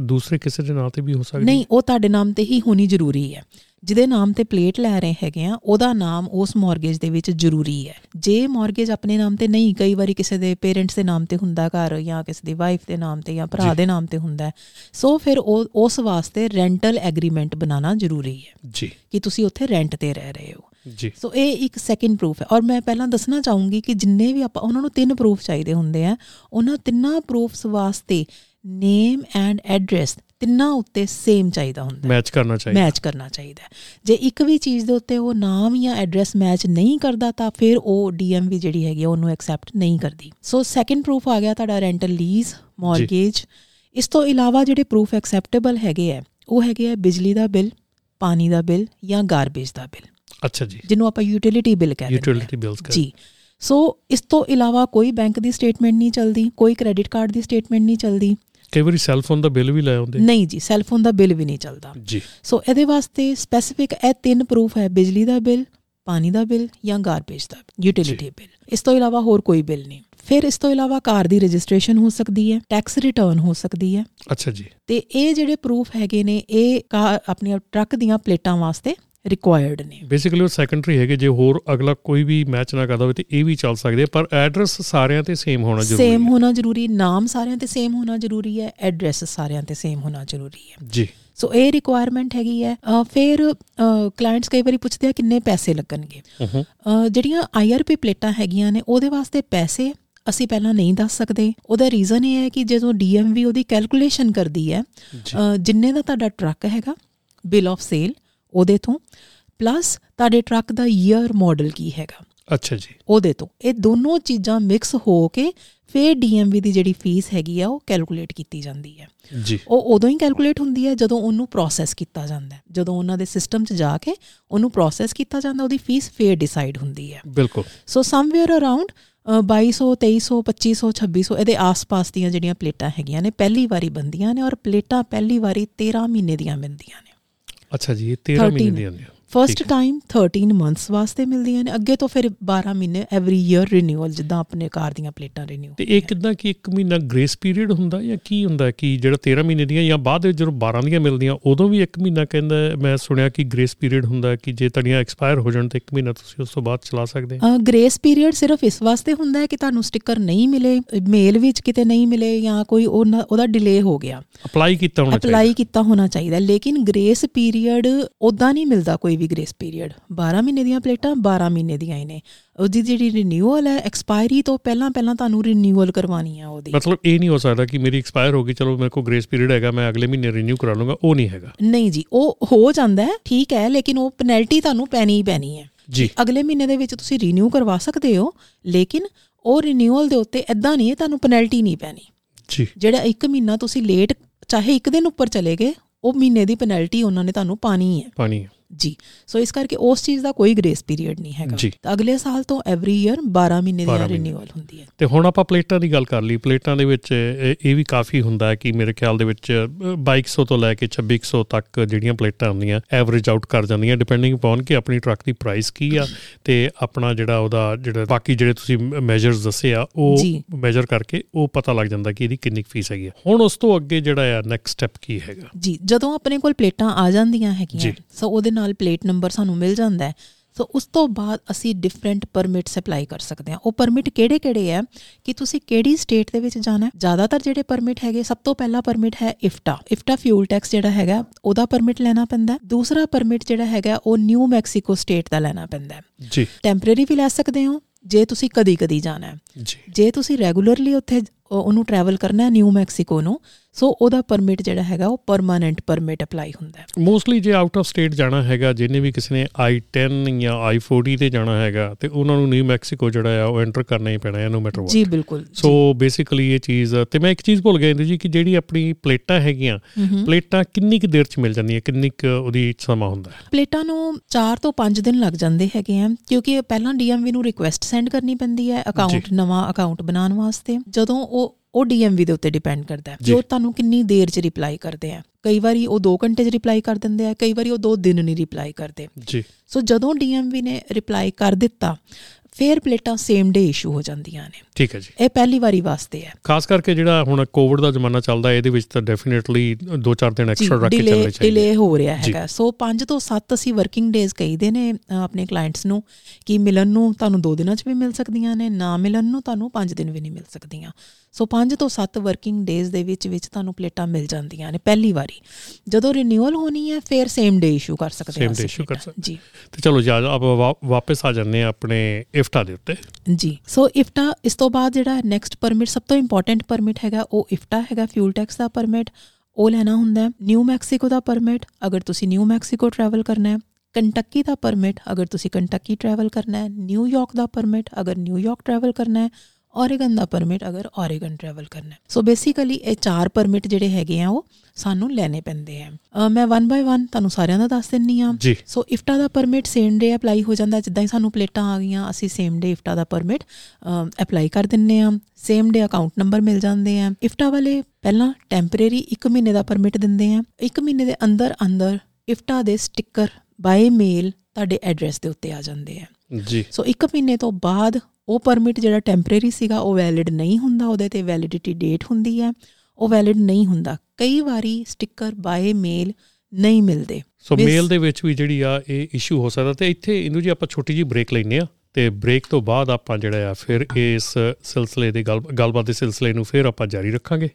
ਦੂਸਰੇ ਕਿਸੇ ਦੇ ਨਾਂ ਤੇ ਵੀ ਹੋ ਸਕਦੀ ਨਹੀਂ ਉਹ ਤੁਹਾਡੇ ਨਾਮ ਤੇ ਹੀ ਹੋਣੀ ਜ਼ਰੂਰੀ ਹੈ। ਜਿਹਦੇ ਨਾਮ ਤੇ ਪਲੇਟ ਲੈ ਰਹੇ ਹੈਗੇ ਆ ਉਹਦਾ ਨਾਮ ਉਸ ਮਾਰਗੇਜ ਦੇ ਵਿੱਚ ਜ਼ਰੂਰੀ ਹੈ। ਜੇ ਮਾਰਗੇਜ ਆਪਣੇ ਨਾਮ ਤੇ ਨਹੀਂ ਕਈ ਵਾਰੀ ਕਿਸੇ ਦੇ ਪੇਰੈਂਟਸ ਦੇ ਨਾਮ ਤੇ ਹੁੰਦਾ ਘਰ ਜਾਂ ਕਿਸੇ ਦੀ ਵਾਈਫ ਦੇ ਨਾਮ ਤੇ ਜਾਂ ਭਰਾ। ਦੇ ਨਾਮ ਤੇ ਹੁੰਦਾ ਸੋ ਫਿਰ ਉਸ ਵਾਸਤੇ ਰੈਂਟਲ ਐਗਰੀਮੈਂਟ ਬਣਾਉਣਾ ਜ਼ਰੂਰੀ ਹੈ ਜੀ। ਕਿ ਤੁਸੀਂ ਉੱਥੇ ਰੈਂਟ ਤੇ ਰਹਿ ਰਹੇ ਹੋ। ਜੀ। ਸੋ ਇਹ ਇੱਕ ਸੈਕਿੰਡ ਪ੍ਰੂਫ ਹੈ। ਔਰ ਮੈਂ ਪਹਿਲਾਂ ਦੱਸਣਾ ਚਾਹੂੰਗੀ ਕਿ ਜਿੰਨੇ ਵੀ ਆਪਾਂ ਉਹਨਾਂ ਨੂੰ ਤਿੰਨ ਪ੍ਰੂਫ ਚਾਹੀਦੇ ਹੁੰਦੇ ਆ। ਉਹਨਾਂ ਤਿੰਨਾਂ ਪ੍ਰੂਫਸ ਵਾਸਤੇ ਨੇਮ ਐਂਡ ਐਡਰੈਸ ਤਿੰਨਾਂ ਉੱਤੇ ਸੇਮ ਚਾਹੀਦਾ ਹੁੰਦਾ ਹੈ। ਮੈਚ ਕਰਨਾ ਚਾਹੀਦਾ। ਮੈਚ ਕਰਨਾ ਚਾਹੀਦਾ ਹੈ। ਜੇ ਇੱਕ ਵੀ ਚੀਜ਼ ਦੇ ਉੱਤੇ ਉਹ ਨਾਮ ਜਾਂ ਐਡਰੈਸ ਮੈਚ ਨਹੀਂ ਕਰਦਾ ਤਾਂ ਫਿਰ ਉਹ ਡੀਐਮਵੀ ਜਿਹੜੀ ਹੈਗੀ ਉਹਨੂੰ ਐਕਸੈਪਟ ਨਹੀਂ ਕਰਦੀ। ਸੋ ਸੈਕੰਡ ਪ੍ਰੂਫ ਆ ਗਿਆ ਤੁਹਾਡਾ ਰੈਂਟਲ ਲੀਜ਼ ਮਾਰਗੇਜ ਇਸ ਤੋਂ ਇਲਾਵਾ ਜਿਹੜੇ ਪ੍ਰੂਫ ਐਕਸੈਪਟੇਬਲ ਹੈਗੇ ਆ ਉਹ ਹੈਗੇ ਆ ਬਿਜਲੀ ਦਾ ਬਿੱਲ ਪਾਣੀ ਦਾ ਬਿੱਲ ਜਾਂ ਗਾਰਬੇਜ ਦਾ ਬਿੱਲ। ਅੱਛਾ ਜੀ। ਜਿਹਨੂੰ ਆਪਾਂ ਯੂਟਿਲਿਟੀ ਬਿੱਲ ਕਹਿੰਦੇ ਯੂਟਿਲਿਟੀ ਬਿਲਸ ਕਰ ਜੀ। ਸੋ ਇਸ ਤੋਂ ਇਲਾਵਾ ਕੋਈ ਬੈਂਕ ਦੀ ਸਟੇਟਮੈਂਟ ਨਹੀਂ ਚੱਲਦੀ ਕੋਈ ਕ੍ਰੈਡਿਟ ਕਾਰਡ ਦੀ ਸਟੇਟਮੈਂਟ ਨਹੀਂ ਚੱਲਦੀ ਕਈ ਵਾਰੀ ਸੈੱਲ ਫੋਨ ਦਾ ਬਿੱਲ ਵੀ ਲੈ ਆਉਂਦੇ। ਨਹੀਂ ਜੀ ਸੈੱਲ ਫੋਨ ਦਾ ਬਿੱਲ ਵੀ ਨਹੀਂ ਚੱਲਦਾ। ਜੀ। ਸੋ ਇਹਦੇ ਵਾਸਤੇ ਸਪੈਸੀਫਿਕ ਇਹ ਤਿੰਨ ਪ੍ਰੂਫ ਹੈ ਬਿਜਲੀ ਦਾ ਬਿੱਲ ਪਾਣੀ ਦਾ ਬਿੱਲ ਜਾਂ ਗਾਰਬੇਜ ਦਾ ਯੂਟਿਲਿਟੀ ਬਿੱਲ। ਇਸ ਤੋਂ ਇਲਾਵਾ ਹੋਰ ਕੋਈ ਬਿੱਲ ਨਹੀਂ। ਫਿਰ ਇਸ ਤੋਂ ਇਲਾਵਾ ਕਾਰ ਦੀ ਰਜਿਸਟ੍ਰੇਸ਼ਨ ਹੋ ਸਕਦੀ ਹੈ ਟੈਕਸ ਰਿਟਰਨ ਹੋ ਸਕਦੀ ਹੈ। ਅੱਛਾ ਜੀ। ਤੇ ਇਹ ਜਿਹੜੇ ਪ੍ਰੂਫ ਹੈਗੇ ਨੇ ਇਹ ਆਪਣੀਆਂ ਟਰੱਕ ਦੀਆਂ ਪਲੇਟਾਂ ਵਾਸਤੇ ਰਿਕੁਆਇਰਡ ਨੇ। ਬੇਸਿਕਲੀ ਉਹ ਸੈਕੰਡਰੀ ਹੈਗੇ ਜੇ ਹੋਰ ਅਗਲਾ ਕੋਈ ਵੀ ਮੈਚ ਨਾ ਕਰਦਾ ਹੋਵੇ ਤੇ ਇਹ ਵੀ ਚੱਲ ਸਕਦੇ ਪਰ ਐਡਰੈਸ ਸਾਰਿਆਂ ਤੇ ਸੇਮ ਹੋਣਾ ਜ਼ਰੂਰੀ ਸੇਮ ਹੈ। ਹੋਣਾ ਜ਼ਰੂਰੀ ਨਾਮ ਸਾਰਿਆਂ ਤੇ ਸੇਮ ਹੋਣਾ ਜ਼ਰੂਰੀ ਹੈ ਐਡਰੈਸ ਸਾਰਿਆਂ ਤੇ ਸੇਮ ਹੋਣਾ ਜ਼ਰੂਰੀ ਹੈ। ਜੀ। ਸੋ ਇਹ ਰਿਕੁਆਇਰਮੈਂਟ ਹੈਗੀ ਹੈ। ਫਿਰ ਕਲਾਇੰਟਸ ਕਈ ਵਾਰੀ ਪੁੱਛਦੇ ਆ ਕਿੰਨੇ ਪੈਸੇ ਲੱਗਣਗੇ। ਜਿਹੜੀਆਂ ਆਈਆਰਪੀ ਪਲੇਟਾਂ ਹੈਗੀਆਂ ਨੇ ਉਹਦੇ ਵਾਸਤੇ ਪੈਸੇ ਅਸੀਂ ਪਹਿਲਾਂ ਨਹੀਂ ਦੱਸ ਸਕਦੇ। ਉਹਦਾ ਰੀਜ਼ਨ ਇਹ ਹੈ ਕਿ ਜਦੋਂ ਡੀਐਮਵੀ ਉਹਦੀ ਕੈਲਕੂਲੇਸ਼ਨ ਕਰਦੀ ਹੈ ਜਿੰਨੇ ਦਾ ਤੁਹਾਡਾ ਟਰੱਕ ਹੈਗਾ ਬਿਲ ਆਫ ਸੇਲ ਉਹਦੇ ਤੋਂ ਪਲੱਸ ਤੁਹਾਡੇ ਟਰੱਕ ਦਾ ਈਅਰ ਮਾਡਲ ਕੀ ਹੈਗਾ? ਅੱਛਾ ਜੀ। ਉਹਦੇ ਤੋਂ। ਇਹ ਦੋਨੋਂ ਚੀਜ਼ਾਂ ਮਿਕਸ ਹੋ ਕੇ ਫਿਰ ਡੀਐਮਵੀ ਦੀ ਜਿਹੜੀ ਫੀਸ ਹੈਗੀ ਆ ਉਹ ਕੈਲਕੂਲੇਟ ਕੀਤੀ ਜਾਂਦੀ ਹੈ। ਜੀ। ਉਹ ਉਦੋਂ ਹੀ ਕੈਲਕੂਲੇਟ ਹੁੰਦੀ ਹੈ ਜਦੋਂ ਉਹਨੂੰ ਪ੍ਰੋਸੈਸ ਕੀਤਾ ਜਾਂਦਾ ਹੈ। ਜਦੋਂ ਉਹਨਾਂ ਦੇ ਸਿਸਟਮ 'ਚ ਜਾ ਕੇ ਉਹਨੂੰ ਪ੍ਰੋਸੈਸ ਕੀਤਾ ਜਾਂਦਾ ਉਹਦੀ ਫੀਸ ਫੇਰ ਡਿਸਾਈਡ ਹੁੰਦੀ ਹੈ। ਬਿਲਕੁਲ। ਸੋ ਸਮਵੇਅਰ ਅਰਾਊਂਡ 2200 2300 2500 2600 ਇਹਦੇ ਆਸ-ਪਾਸ ਦੀਆਂ ਜਿਹੜੀਆਂ ਪਲੇਟਾਂ ਹੈਗੀਆਂ ਨੇ ਪਹਿਲੀ ਵਾਰੀ ਬੰਦੀਆਂ ਨੇ ਔਰ ਪਲੇਟਾਂ ਪਹਿਲੀ ਵਾਰੀ 13 ਮਹੀਨੇ ਦੀਆਂ ਮਿਲਦੀਆਂ ਨੇ। ਅੱਛਾ ਜੀ ਇਹ 13 ਮਹੀਨੇ 13 ਦੀ ਆਉਂਦੀ ਆ। ਫਰਸਟ ਟਾਈਮ 13 ਮੰਥਸ ਵਾਸਤੇ ਮਿਲਦੀਆਂ ਨੇ। ਅੱਗੇ ਤੋਂ ਫਿਰ 12 ਮਹੀਨੇ ਐਵਰੀ ਈਅਰ ਰੀਨਿਊਅਲ ਜਿੱਦਾਂ ਆਪਣੇ ਕਾਰ ਦੀਆਂ ਪਲੇਟਾਂ ਰੀਨਿਊ ਤੇ ਇਹ ਕਿਦਾਂ ਕਿ 1 ਮਹੀਨਾ ਗ੍ਰੇਸ ਪੀਰੀਅਡ ਹੁੰਦਾ ਜਾਂ ਕੀ ਹੁੰਦਾ ਕਿ ਜਿਹੜਾ 13 ਮਹੀਨੇ ਦੀਆਂ ਜਾਂ ਬਾਅਦ ਵਿੱਚ ਜਦੋਂ 12 ਦੀਆਂ ਮਿਲਦੀਆਂ ਉਦੋਂ ਵੀ 1 ਮਹੀਨਾ ਕਹਿੰਦਾ ਮੈਂ ਸੁਣਿਆ ਕਿ ਗ੍ਰੇਸ ਪੀਰੀਅਡ ਹੁੰਦਾ ਕਿ ਜੇ ਤੁਹਾਡੀਆਂ ਐਕਸਪਾਇਰ ਹੋ ਜਾਣ ਤੇ 1 ਮਹੀਨਾ ਤੁਸੀਂ ਉਸ ਤੋਂ ਬਾਅਦ ਚਲਾ ਸਕਦੇ ਹੋ। ਗ੍ਰੇਸ ਪੀਰੀਅਡ ਸਿਰਫ ਇਸ ਵਾਸਤੇ ਹੁੰਦਾ ਹੈ ਕਿ ਤੁਹਾਨੂੰ ਸਟicker ਨਹੀਂ ਮਿਲੇ ਮੇਲ ਵਿੱਚ ਕਿਤੇ ਨਹੀਂ ਮਿਲੇ ਜਾਂ ਕੋਈ ਉਹਦਾ ਡਿਲੇ ਹੋ ਗਿਆ। ਅਪਲਾਈ ਕੀਤਾ ਹੋਣਾ ਚਾਹੀਦਾ। ਅਪਲਾਈ ਕੀਤਾ ਹੋਣਾ ਚਾਹੀਦਾ। ਲੇਕਿਨ ਗ੍ਰੇਸ ਪੀਰੀਅਡ ਉਦਾਂ ਨਹੀਂ ਮਿਲਦਾ ਕੋਈ ਵੀ ਗ੍ਰੇਸ ਪੀਰੀਅਡ 12 ਮਹੀਨੇ ਦੀਆਂ ਪਲੇਟਾਂ 12 ਮਹੀਨੇ ਦੀਆਂ ਹੀ ਨੇ। ਉਹਦੀ ਜਿਹੜੀ ਰਿਨਿਊਅਲ ਹੈ ਐਕਸਪਾਇਰੀ ਤੋਂ ਪਹਿਲਾਂ ਪਹਿਲਾਂ ਤੁਹਾਨੂੰ ਰਿਨਿਊਅਲ ਕਰਵਾਉਣੀ ਆ ਉਹਦੀ। ਮਤਲਬ ਇਹ ਨਹੀਂ ਹੋ ਸਕਦਾ ਕਿ ਮੇਰੀ ਐਕਸਪਾਇਰ ਹੋ ਗਈ ਚਲੋ ਮੇਰੇ ਕੋਲ ਗ੍ਰੇਸ ਪੀਰੀਅਡ ਹੈਗਾ ਮੈਂ ਅਗਲੇ ਮਹੀਨੇ ਰੀਨਿਊ ਕਰਾ ਲੂੰਗਾ ਉਹ ਨਹੀਂ ਹੈਗਾ। ਨਹੀਂ ਜੀ ਉਹ ਹੋ ਜਾਂਦਾ ਹੈ ਠੀਕ ਹੈ ਲੇਕਿਨ ਉਹ ਪੈਨਲਟੀ ਤੁਹਾਨੂੰ ਪੈਣੀ ਹੀ ਪੈਣੀ ਹੈ। ਜੀ। ਅਗਲੇ ਮਹੀਨੇ ਦੇ ਵਿੱਚ ਤੁਸੀਂ ਰੀਨਿਊ ਕਰਵਾ ਸਕਦੇ ਹੋ ਲੇਕਿਨ ਉਹ ਰਿਨਿਊਅਲ ਦੇ ਉੱਤੇ ਐਦਾਂ ਨਹੀਂ ਹੈ ਤੁਹਾਨੂੰ ਪੈਨਲਟੀ ਨਹੀਂ ਪੈਣੀ। ਜੀ। ਜਿਹੜਾ 1 ਮਹੀਨਾ ਤੁਸੀਂ ਲੇਟ ਚਾਹੇ ਇੱਕ ਦਿਨ ਉੱਪਰ ਚਲੇ ਗਏ ਉਹ ਮਹੀਨੇ ਦੀ ਪੈਨਲਟੀ ਉਹਨਾਂ ਨੇ ਤੁਹਾਨੂੰ ਪਾਣੀ ਹੈ। ਪਾਣੀ ਹੈ। ਜੀ ਸੋ ਇਸ ਕਰਕੇ ਉਸ ਚੀਜ਼ ਦਾ ਕੋਈ ਗ੍ਰੇਸ ਪੀਰੀਅਡ ਨਹੀਂ ਹੈਗਾ। ਤਾਂ ਅਗਲੇ ਸਾਲ ਤੋਂ ਐਵਰੀ ਈਅਰ 12 ਮਹੀਨੇ 12 ਦੀ। ਰਿਨਿਊਅਲ ਹੁੰਦੀ ਹੈ ਤੇ ਹੁਣ ਆਪਾਂ ਪਲੇਟਾਂ ਦੀ ਗੱਲ ਕਰ ਲਈ ਪਲੇਟਾਂ ਦੇ ਵਿੱਚ ਇਹ ਵੀ ਕਾਫੀ ਹੁੰਦਾ ਹੈ ਕਿ ਮੇਰੇ ਖਿਆਲ ਦੇ ਵਿੱਚ ਅ, 2200 ਤੋਂ ਲੈ ਕੇ 2600 ਤੱਕ ਜਿਹੜੀਆਂ ਪਲੇਟਾਂ ਹੁੰਦੀਆਂ ਐਵਰੇਜ ਆਊਟ ਕਰ ਜਾਂਦੀਆਂ ਡਿਪੈਂਡਿੰਗ ਅਪਨ ਕਿ ਆਪਣੀ ਟਰੱਕ ਦੀ ਪ੍ਰਾਈਸ ਕੀ ਆ ਤੇ ਆਪਣਾ ਜਿਹੜਾ ਉਹਦਾ ਜਿਹੜਾ ਬਾਕੀ ਜਿਹੜੇ ਤੁਸੀਂ ਮੈਜਰਸ ਦੱਸੇ ਆ ਉਹ। ਮੈਜਰ ਕਰਕੇ ਉਹ ਪਤਾ ਲੱਗ ਜਾਂਦਾ ਕਿ ਇਹਦੀ ਕਿੰਨੀ ਫੀਸ ਹੈਗੀ ਹੁਣ ਉਸ ਤੋਂ ਅੱਗੇ ਜਿਹੜਾ ਆ ਨੈਕਸਟ ਸਟੈਪ ਕੀ ਹੈਗਾ ਜੀ ਜਦੋਂ ਆਪਣੇ ਕੋਲ ਪਲੇਟਾਂ ਆ ਜਾਂਦੀਆਂ ਹੈਗੀਆਂ। ਸੋ ਉਹਦੇ ਨਾਲ ਪਲੇਟ ਨੰਬਰ ਸਾਨੂੰ ਮਿਲ ਜਾਂਦਾ ਹੈ। ਸੋ ਉਸ ਤੋਂ ਬਾਅਦ ਅਸੀਂ ਡਿਫਰੈਂਟ ਪਰਮਿਟਸ ਅਪਲਾਈ ਕਰ ਸਕਦੇ ਹਾਂ। ਉਹ ਪਰਮਿਟ ਕਿਹੜੇ-ਕਿਹੜੇ ਹੈ? ਕਿ ਤੁਸੀਂ ਕਿਹੜੀ ਸਟੇਟ ਦੇ ਵਿੱਚ ਜਾਣਾ ਹੈ? ਜ਼ਿਆਦਾਤਰ ਜਿਹੜੇ ਪਰਮਿਟ ਹੈਗੇ ਸਭ ਤੋਂ ਪਹਿਲਾ ਪਰਮਿਟ ਹੈ ਇਫਟਾ ਇਫਟਾ ਫਿਊਲ ਟੈਕਸ ਜਿਹੜਾ ਹੈਗਾ ਉਹਦਾ ਪਰਮਿਟ ਲੈਣਾ ਪੈਂਦਾ। ਦੂਸਰਾ ਪਰਮਿਟ ਜਿਹੜਾ ਹੈਗਾ ਉਹ ਨਿਊ ਮੈਕਸੀਕੋ ਸਟੇਟ ਦਾ ਲੈਣਾ ਪੈਂਦਾ ਜੀ। ਟੈਂਪਰੇਰੀ ਵੀ ਲੈ ਸਕਦੇ ਹੋ ਜੇ ਤੁਸੀਂ ਕਦੀ-ਕਦੀ ਜਾਣਾ ਹੈ। ਜੀ। ਜੇ ਤੁਸੀਂ ਰੈਗੂਲਰਲੀ ਉੱਥੇ ਉਹ- ਉਹਨੂੰ ਟਰੈਵਲ ਕਰਨਾ ਹੈ ਨਿਊ ਮੈਕਸੀਕੋ ਨੂੰ ਸੋ ਉਹਦਾ ਪਰਮਿਟ ਜਿਹੜਾ ਹੈਗਾ ਉਹ ਪਰਮਾਨੈਂਟ ਪਰਮਿਟ ਅਪਲਾਈ ਹੁੰਦਾ ਹੈ। ਮੋਸਟਲੀ ਜੇ ਆਊਟ ਆਫ ਸਟੇਟ ਜਾਣਾ ਹੈਗਾ ਜਿਹਨੇ ਵੀ ਕਿਸੇ ਨੇ i10 ਜਾਂ i40 ਤੇ ਜਾਣਾ ਹੈਗਾ ਤੇ ਉਹਨਾਂ ਨੂੰ ਨਿਊ ਮੈਕਸੀਕੋ ਜਿਹੜਾ ਆ ਉਹ ਐਂਟਰ ਕਰਨਾ ਹੀ ਪੈਣਾ ਹੈ ਨੋ ਮੈਟਰ ਜੀ ਬਿਲਕੁਲ ਸੋ ਬੇਸਿਕਲੀ ਇਹ ਚੀਜ਼ ਤੇ ਮੈਂ ਇੱਕ ਚੀਜ਼ ਭੁੱਲ ਗਿਆ ਇੰਦਰ ਜੀ ਕਿ ਜਿਹੜੀ ਆਪਣੀ ਪਲੇਟਾਂ ਹੈਗੀਆਂ। ਪਲੇਟਾਂ ਕਿੰਨੀ ਕੁ ਦੇਰ ਚ ਮਿਲ ਜਾਂਦੀਆਂ ਕਿੰਨੀ ਕੁ ਉਹਦੀ ਸਮਾਂ ਹੁੰਦਾ ਹੈ? ਪਲੇਟਾਂ ਨੂੰ 4 ਤੋਂ 5 ਦਿਨ ਲੱਗ ਜਾਂਦੇ ਹੈਗੇ ਆ ਕਿਉਂਕਿ ਪਹਿਲਾਂ ਡੀਐਮਵੀ ਨੂੰ ਰਿਕੁਐਸਟ ਸੈਂਡ ਕਰਨੀ ਪੈਂਦੀ ਹੈ ਅਕਾਊਂਟ ਨਵਾਂ ਅਕਾਊਂਟ ਬਣਾਉਣ ਵਾਸਤੇ। ਜਦੋਂ ਉਹ ਉਹ ਡੀਐਮਵੀ ਦੇ ਉੱਤੇ ਡਿਪੈਂਡ ਕਰਦਾ ਹੈ। ਜੀ। ਤੁਹਾਨੂੰ ਕਿੰਨੀ ਦੇਰ 'ਚ ਰਿਪਲਾਈ ਕਰਦੇ ਆ ਕਈ ਵਾਰੀ ਉਹ 2 ਘੰਟੇ 'ਚ ਰਿਪਲਾਈ ਕਰ ਦਿੰਦੇ ਆ ਕਈ ਵਾਰੀ ਉਹ 2 ਦਿਨ ਨਹੀਂ ਰਿਪਲਾਈ ਕਰਦੇ। ਜੀ। ਸੋ ਜਦੋਂ ਡੀਐਮਵੀ ਨੇ ਰਿਪਲਾਈ ਕਰ ਦਿੱਤਾ ਫੇਰ ਪਲੇਟਾਂ ਸੇਮ ਡੇ ਇਸ਼ੂ ਹੋ ਜਾਂਦੀਆਂ ਨੇ। ਠੀਕ ਹੈ ਜੀ। ਇਹ ਪਹਿਲੀ ਵਾਰੀ ਵਾਸਤੇ ਹੈ। ਖਾਸ ਕਰਕੇ ਜਿਹੜਾ ਹੁਣ ਕੋਵਿਡ ਦਾ ਜ਼ਮਾਨਾ ਚੱਲਦਾ ਇਹਦੇ ਵਿੱਚ ਤਾਂ ਡੈਫੀਨਿਟਲੀ 2-4 ਦਿਨ ਐਕਸਟਰਾ ਰੱਖ ਕੇ ਚੱਲਣੇ ਚਾਹੀਦੇ। ਡਿਲੇ ਹੋ ਰਿਹਾ। ਹੈਗਾ। ਸੋ 5 ਤੋਂ 7 ਅਸੀਂ ਵਰਕਿੰਗ ਡੇਜ਼ ਕਹੀਦੇ ਨੇ ਆਪਣੇ ਕਲਾਇੰਟਸ ਨੂੰ ਕਿ ਮਿਲਣ ਨੂੰ ਤੁਹਾਨੂੰ 2 ਦਿਨਾਂ 'ਚ ਵੀ ਮਿਲ ਸਕਦੀਆਂ ਨੇ ਨਾ ਮਿਲਣ ਨੂੰ ਤੁਹਾਨੂੰ 5 ਦਿਨ ਵੀ ਨਹੀਂ ਮਿਲ ਸਕਦੀਆਂ। ਸੋ 5 ਤੋਂ 7 ਵਰਕਿੰਗ ਡੇਜ਼ ਦੇ ਵਿੱਚ ਵਿੱਚ ਤੁਹਾਨੂੰ ਪਲੇਟਾਂ ਮਿਲ ਜਾਂਦੀਆਂ ਨੇ ਪਹਿਲੀ ਵਾਰੀ। ਜਦੋਂ ਰਿਨਿਊਅਲ ਹੋਣੀ ਹੈ ਫਿਰ ਸੇਮ ਡੇ ਇਸ਼ੂ ਕਰ ਸਕਦੇ Same ਅਸੀਂ day issue ਕਰ ਪਲੇਟਾਂ। ਜੀ। ਤੇ ਚਲੋ ਜੀ ਆਪਾਂ ਵਾਪਸ ਆ ਜੰਨੇ ਆ ਆਪਣੇ ਇਫਟਾ ਦੇ ਉੱਤੇ। ਜੀ। ਸੋ ਇਫਟਾ ਇਸ ਤੋਂ ਬਾਅਦ ਜਿਹੜਾ ਨੈਕਸਟ ਪਰਮਿਟ ਸਭ ਤੋਂ ਇੰਪੋਰਟੈਂਟ ਪਰਮਿਟ ਹੈਗਾ, ਉਹ ਇਫਟਾ ਹੈਗਾ ਫਿਊਲ ਟੈਕਸ ਦਾ ਪਰਮਿਟ ਉਹ ਲੈਣਾ ਹੁੰਦਾ ਨਿਊ ਮੈਕਸੀਕੋ ਦਾ ਪਰਮਿਟ ਅਗਰ ਤੁਸੀਂ ਨਿਊ ਮੈਕਸੀਕੋ ਟਰੈਵਲ ਕਰਨਾ ਹੈ। ਕੰਟੱਕੀ ਦਾ ਪਰਮਿਟ ਅਗਰ ਤੁਸੀਂ ਕੰਟੱਕੀ ਟਰੈਵਲ ਕਰਨਾ ਹੈ। ਨਿਊਯਾਰਕ ਦਾ ਪਰਮਿਟ ਅਗਰ ਨਿਊਯਾਰਕ ਟਰੈਵਲ ਕਰਨਾ ਹੈ। ਓਰੇਗਨ ਦਾ ਪਰਮਿਟ ਅਗਰ ਓਰੇਗਨ ਟਰੈਵਲ ਕਰਨਾ ਸੋ ਬੇਸਿਕਲੀ ਇਹ ਚਾਰ ਪਰਮਿਟ ਜਿਹੜੇ ਹੈਗੇ ਆ ਉਹ ਸਾਨੂੰ ਲੈਣੇ ਪੈਂਦੇ ਆ। ਮੈਂ 1 ਬਾਈ 1 ਤੁਹਾਨੂੰ ਸਾਰਿਆਂ ਦਾ ਦੱਸ ਦਿੰਨੀ ਆ। ਸੋ ਇਫਟਾ ਦਾ ਪਰਮਿਟ ਸੇਮ ਡੇ ਅਪਲਾਈ ਹੋ ਜਾਂਦਾ ਜਿੱਦਾਂ ਹੀ ਸਾਨੂੰ ਪਲੇਟਾਂ ਆ ਗਈਆਂ ਅਸੀਂ ਸੇਮ ਡੇ ਇਫਟਾ ਦਾ ਪਰਮਿਟ ਅਪਲਾਈ ਕਰ ਦਿੰਨੇ ਆ। ਸੇਮ ਡੇ ਅਕਾਊਂਟ ਨੰਬਰ ਮਿਲ ਜਾਂਦੇ ਆ। ਇਫਟਾ ਵਾਲੇ ਪਹਿਲਾਂ ਟੈਂਪਰੇਰੀ 1 ਮਹੀਨੇ ਦਾ ਪਰਮਿਟ ਦਿੰਦੇ ਆ। 1 ਮਹੀਨੇ ਦੇ ਅੰਦਰ ਅੰਦਰ ਇਫਟਾ ਦੇ ਸਟicker ਬਾਈ ਮੇਲ ਤੁਹਾਡੇ ਐਡਰੈਸ ਦੇ ਉੱਤੇ ਆ ਜਾਂਦੇ ਆ। ਜੀ। ਸੋ 1 ਮਹੀਨੇ ਤੋਂ ਬਾਅਦ ਉਹ ਪਰਮਿਟ ਜਿਹੜਾ ਟੈਂਪਰੇਰੀ ਸੀਗਾ ਉਹ ਵੈਲਿਡ ਨਹੀਂ ਹੁੰਦਾ ਉਹਦੇ ਤੇ ਵੈਲਿਡਿਟੀ ਡੇਟ ਹੁੰਦੀ ਹੈ। ਉਹ ਵੈਲਿਡ ਨਹੀਂ ਹੁੰਦਾ। ਕਈ ਵਾਰੀ ਸਟicker ਬਾਏ ਮੇਲ ਨਹੀਂ ਮਿਲਦੇ। ਸੋ ਮੇਲ ਦੇ ਵਿੱਚ ਵੀ ਜਿਹੜੀ ਆ ਇਹ ਇਸ਼ੂ ਹੋ ਸਕਦਾ ਤੇ ਇੱਥੇ ਇਹਨੂੰ ਜੀ ਆਪਾਂ ਛੋਟੀ ਜੀ ਬ੍ਰੇਕ ਲੈਨੇ ਆ ਤੇ ਬ੍ਰੇਕ ਤੋਂ ਬਾਅਦ ਆਪਾਂ ਜਿਹੜਾ ਆ ਫਿਰ ਇਸ ਸਿਲਸਿਲੇ ਦੇ ਗੱਲਬਾਤ ਦੇ ਸਿਲਸਿਲੇ ਨੂੰ ਫਿਰ ਆਪਾਂ ਜਾਰੀ ਰੱਖਾਂਗੇ।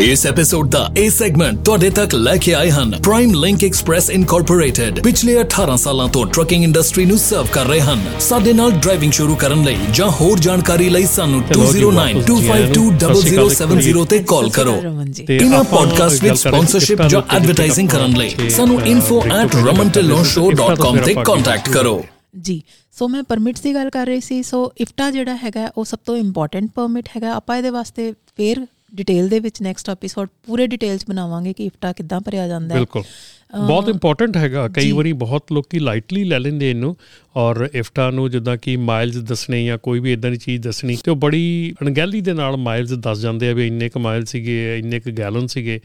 ਇਸ ਐਪੀਸੋਡ ਦਾ ਇਹ ਸੈਗਮੈਂਟ ਤੁਹਾਡੇ ਤੱਕ ਲੈ ਕੇ ਆਏ ਹਨ ਪ੍ਰਾਈਮ ਲਿੰਕ ਐਕਸਪ੍ਰੈਸ ਇਨਕੋਰਪੋਰੇਟਡ ਪਿਛਲੇ 18 ਸਾਲਾਂ ਤੋਂ ਟਰੱਕਿੰਗ ਇੰਡਸਟਰੀ ਨੂੰ ਸਰਵ ਕਰ ਰਹੇ ਹਨ। ਸਾਡੇ ਨਾਲ ਡਰਾਈਵਿੰਗ ਸ਼ੁਰੂ ਕਰਨ ਲਈ ਜਾਂ ਹੋਰ ਜਾਣਕਾਰੀ ਲਈ ਸਾਨੂੰ 2092520070 ਤੇ ਕਾਲ ਕਰੋ। ਇਹਨਾਂ ਪੋਡਕਾਸਟ ਵਿੱਚ ਸਪਾਂਸਰਸ਼ਿਪ ਜਾਂ ਐਡਵਰਟਾਈਜ਼ਿੰਗ ਕਰਨ ਲਈ ਸਾਨੂੰ info@ramantelonshow.com ਤੇ ਕੰਟੈਕਟ ਕਰੋ। ਜੀ ਸੋ ਮੈਂ ਪਰਮਿਟਸ ਦੀ ਗੱਲ ਕਰ ਰਹੀ ਸੀ ਸੋ ਇਫਟਾ ਜਿਹੜਾ ਹੈਗਾ ਉਹ ਸਭ ਤੋਂ ਇੰਪੋਰਟੈਂਟ ਪਰਮਿਟ ਹੈਗਾ। ਆਪਾਂ ਇਹਦੇ ਵਾਸਤੇ ਫੇਰ ਡਿਟੇਲ ਦੇ ਵਿੱਚ ਨੈਕਸਟ ਐਪੀਸੋਡ ਪੂਰੇ ਡਿਟੇਲਸ ਬਣਾਵਾਂਗੇ ਕਿ ਇਫਟਾ ਕਿੱਦਾਂ ਭਰਿਆ ਜਾਂਦਾ ਹੈ। ਬਿਲਕੁਲ। ਬਹੁਤ ਇੰਪੋਰਟੈਂਟ ਹੈਗਾ। ਕਈ ਵਾਰੀ ਬਹੁਤ ਲੋਕੀ ਲਾਈਟਲੀ ਲੈ ਲੈਂਦੇ ਇਹਨੂੰ। ਔਰ ਇਫਟਾ ਨੂੰ ਜਿੱਦਾਂ ਕਿ ਮਾਈਲਸ ਦੱਸਣੇ ਜਾਂ ਕੋਈ ਵੀ ਇਦਾਂ ਦੀ ਚੀਜ਼ ਦੱਸਣੀ ਤੇ ਉਹ ਬੜੀ ਅਣਗਹਿਲੀ ਦੇ ਨਾਲ ਮਾਈਲਸ ਦੱਸ ਜਾਂਦੇ ਆ ਵੀ ਇੰਨੇ ਕ ਮਾਈਲ ਸੀਗੇ ਇੰਨੇ ਕ ਗੈਲਨ ਸੀਗੇ।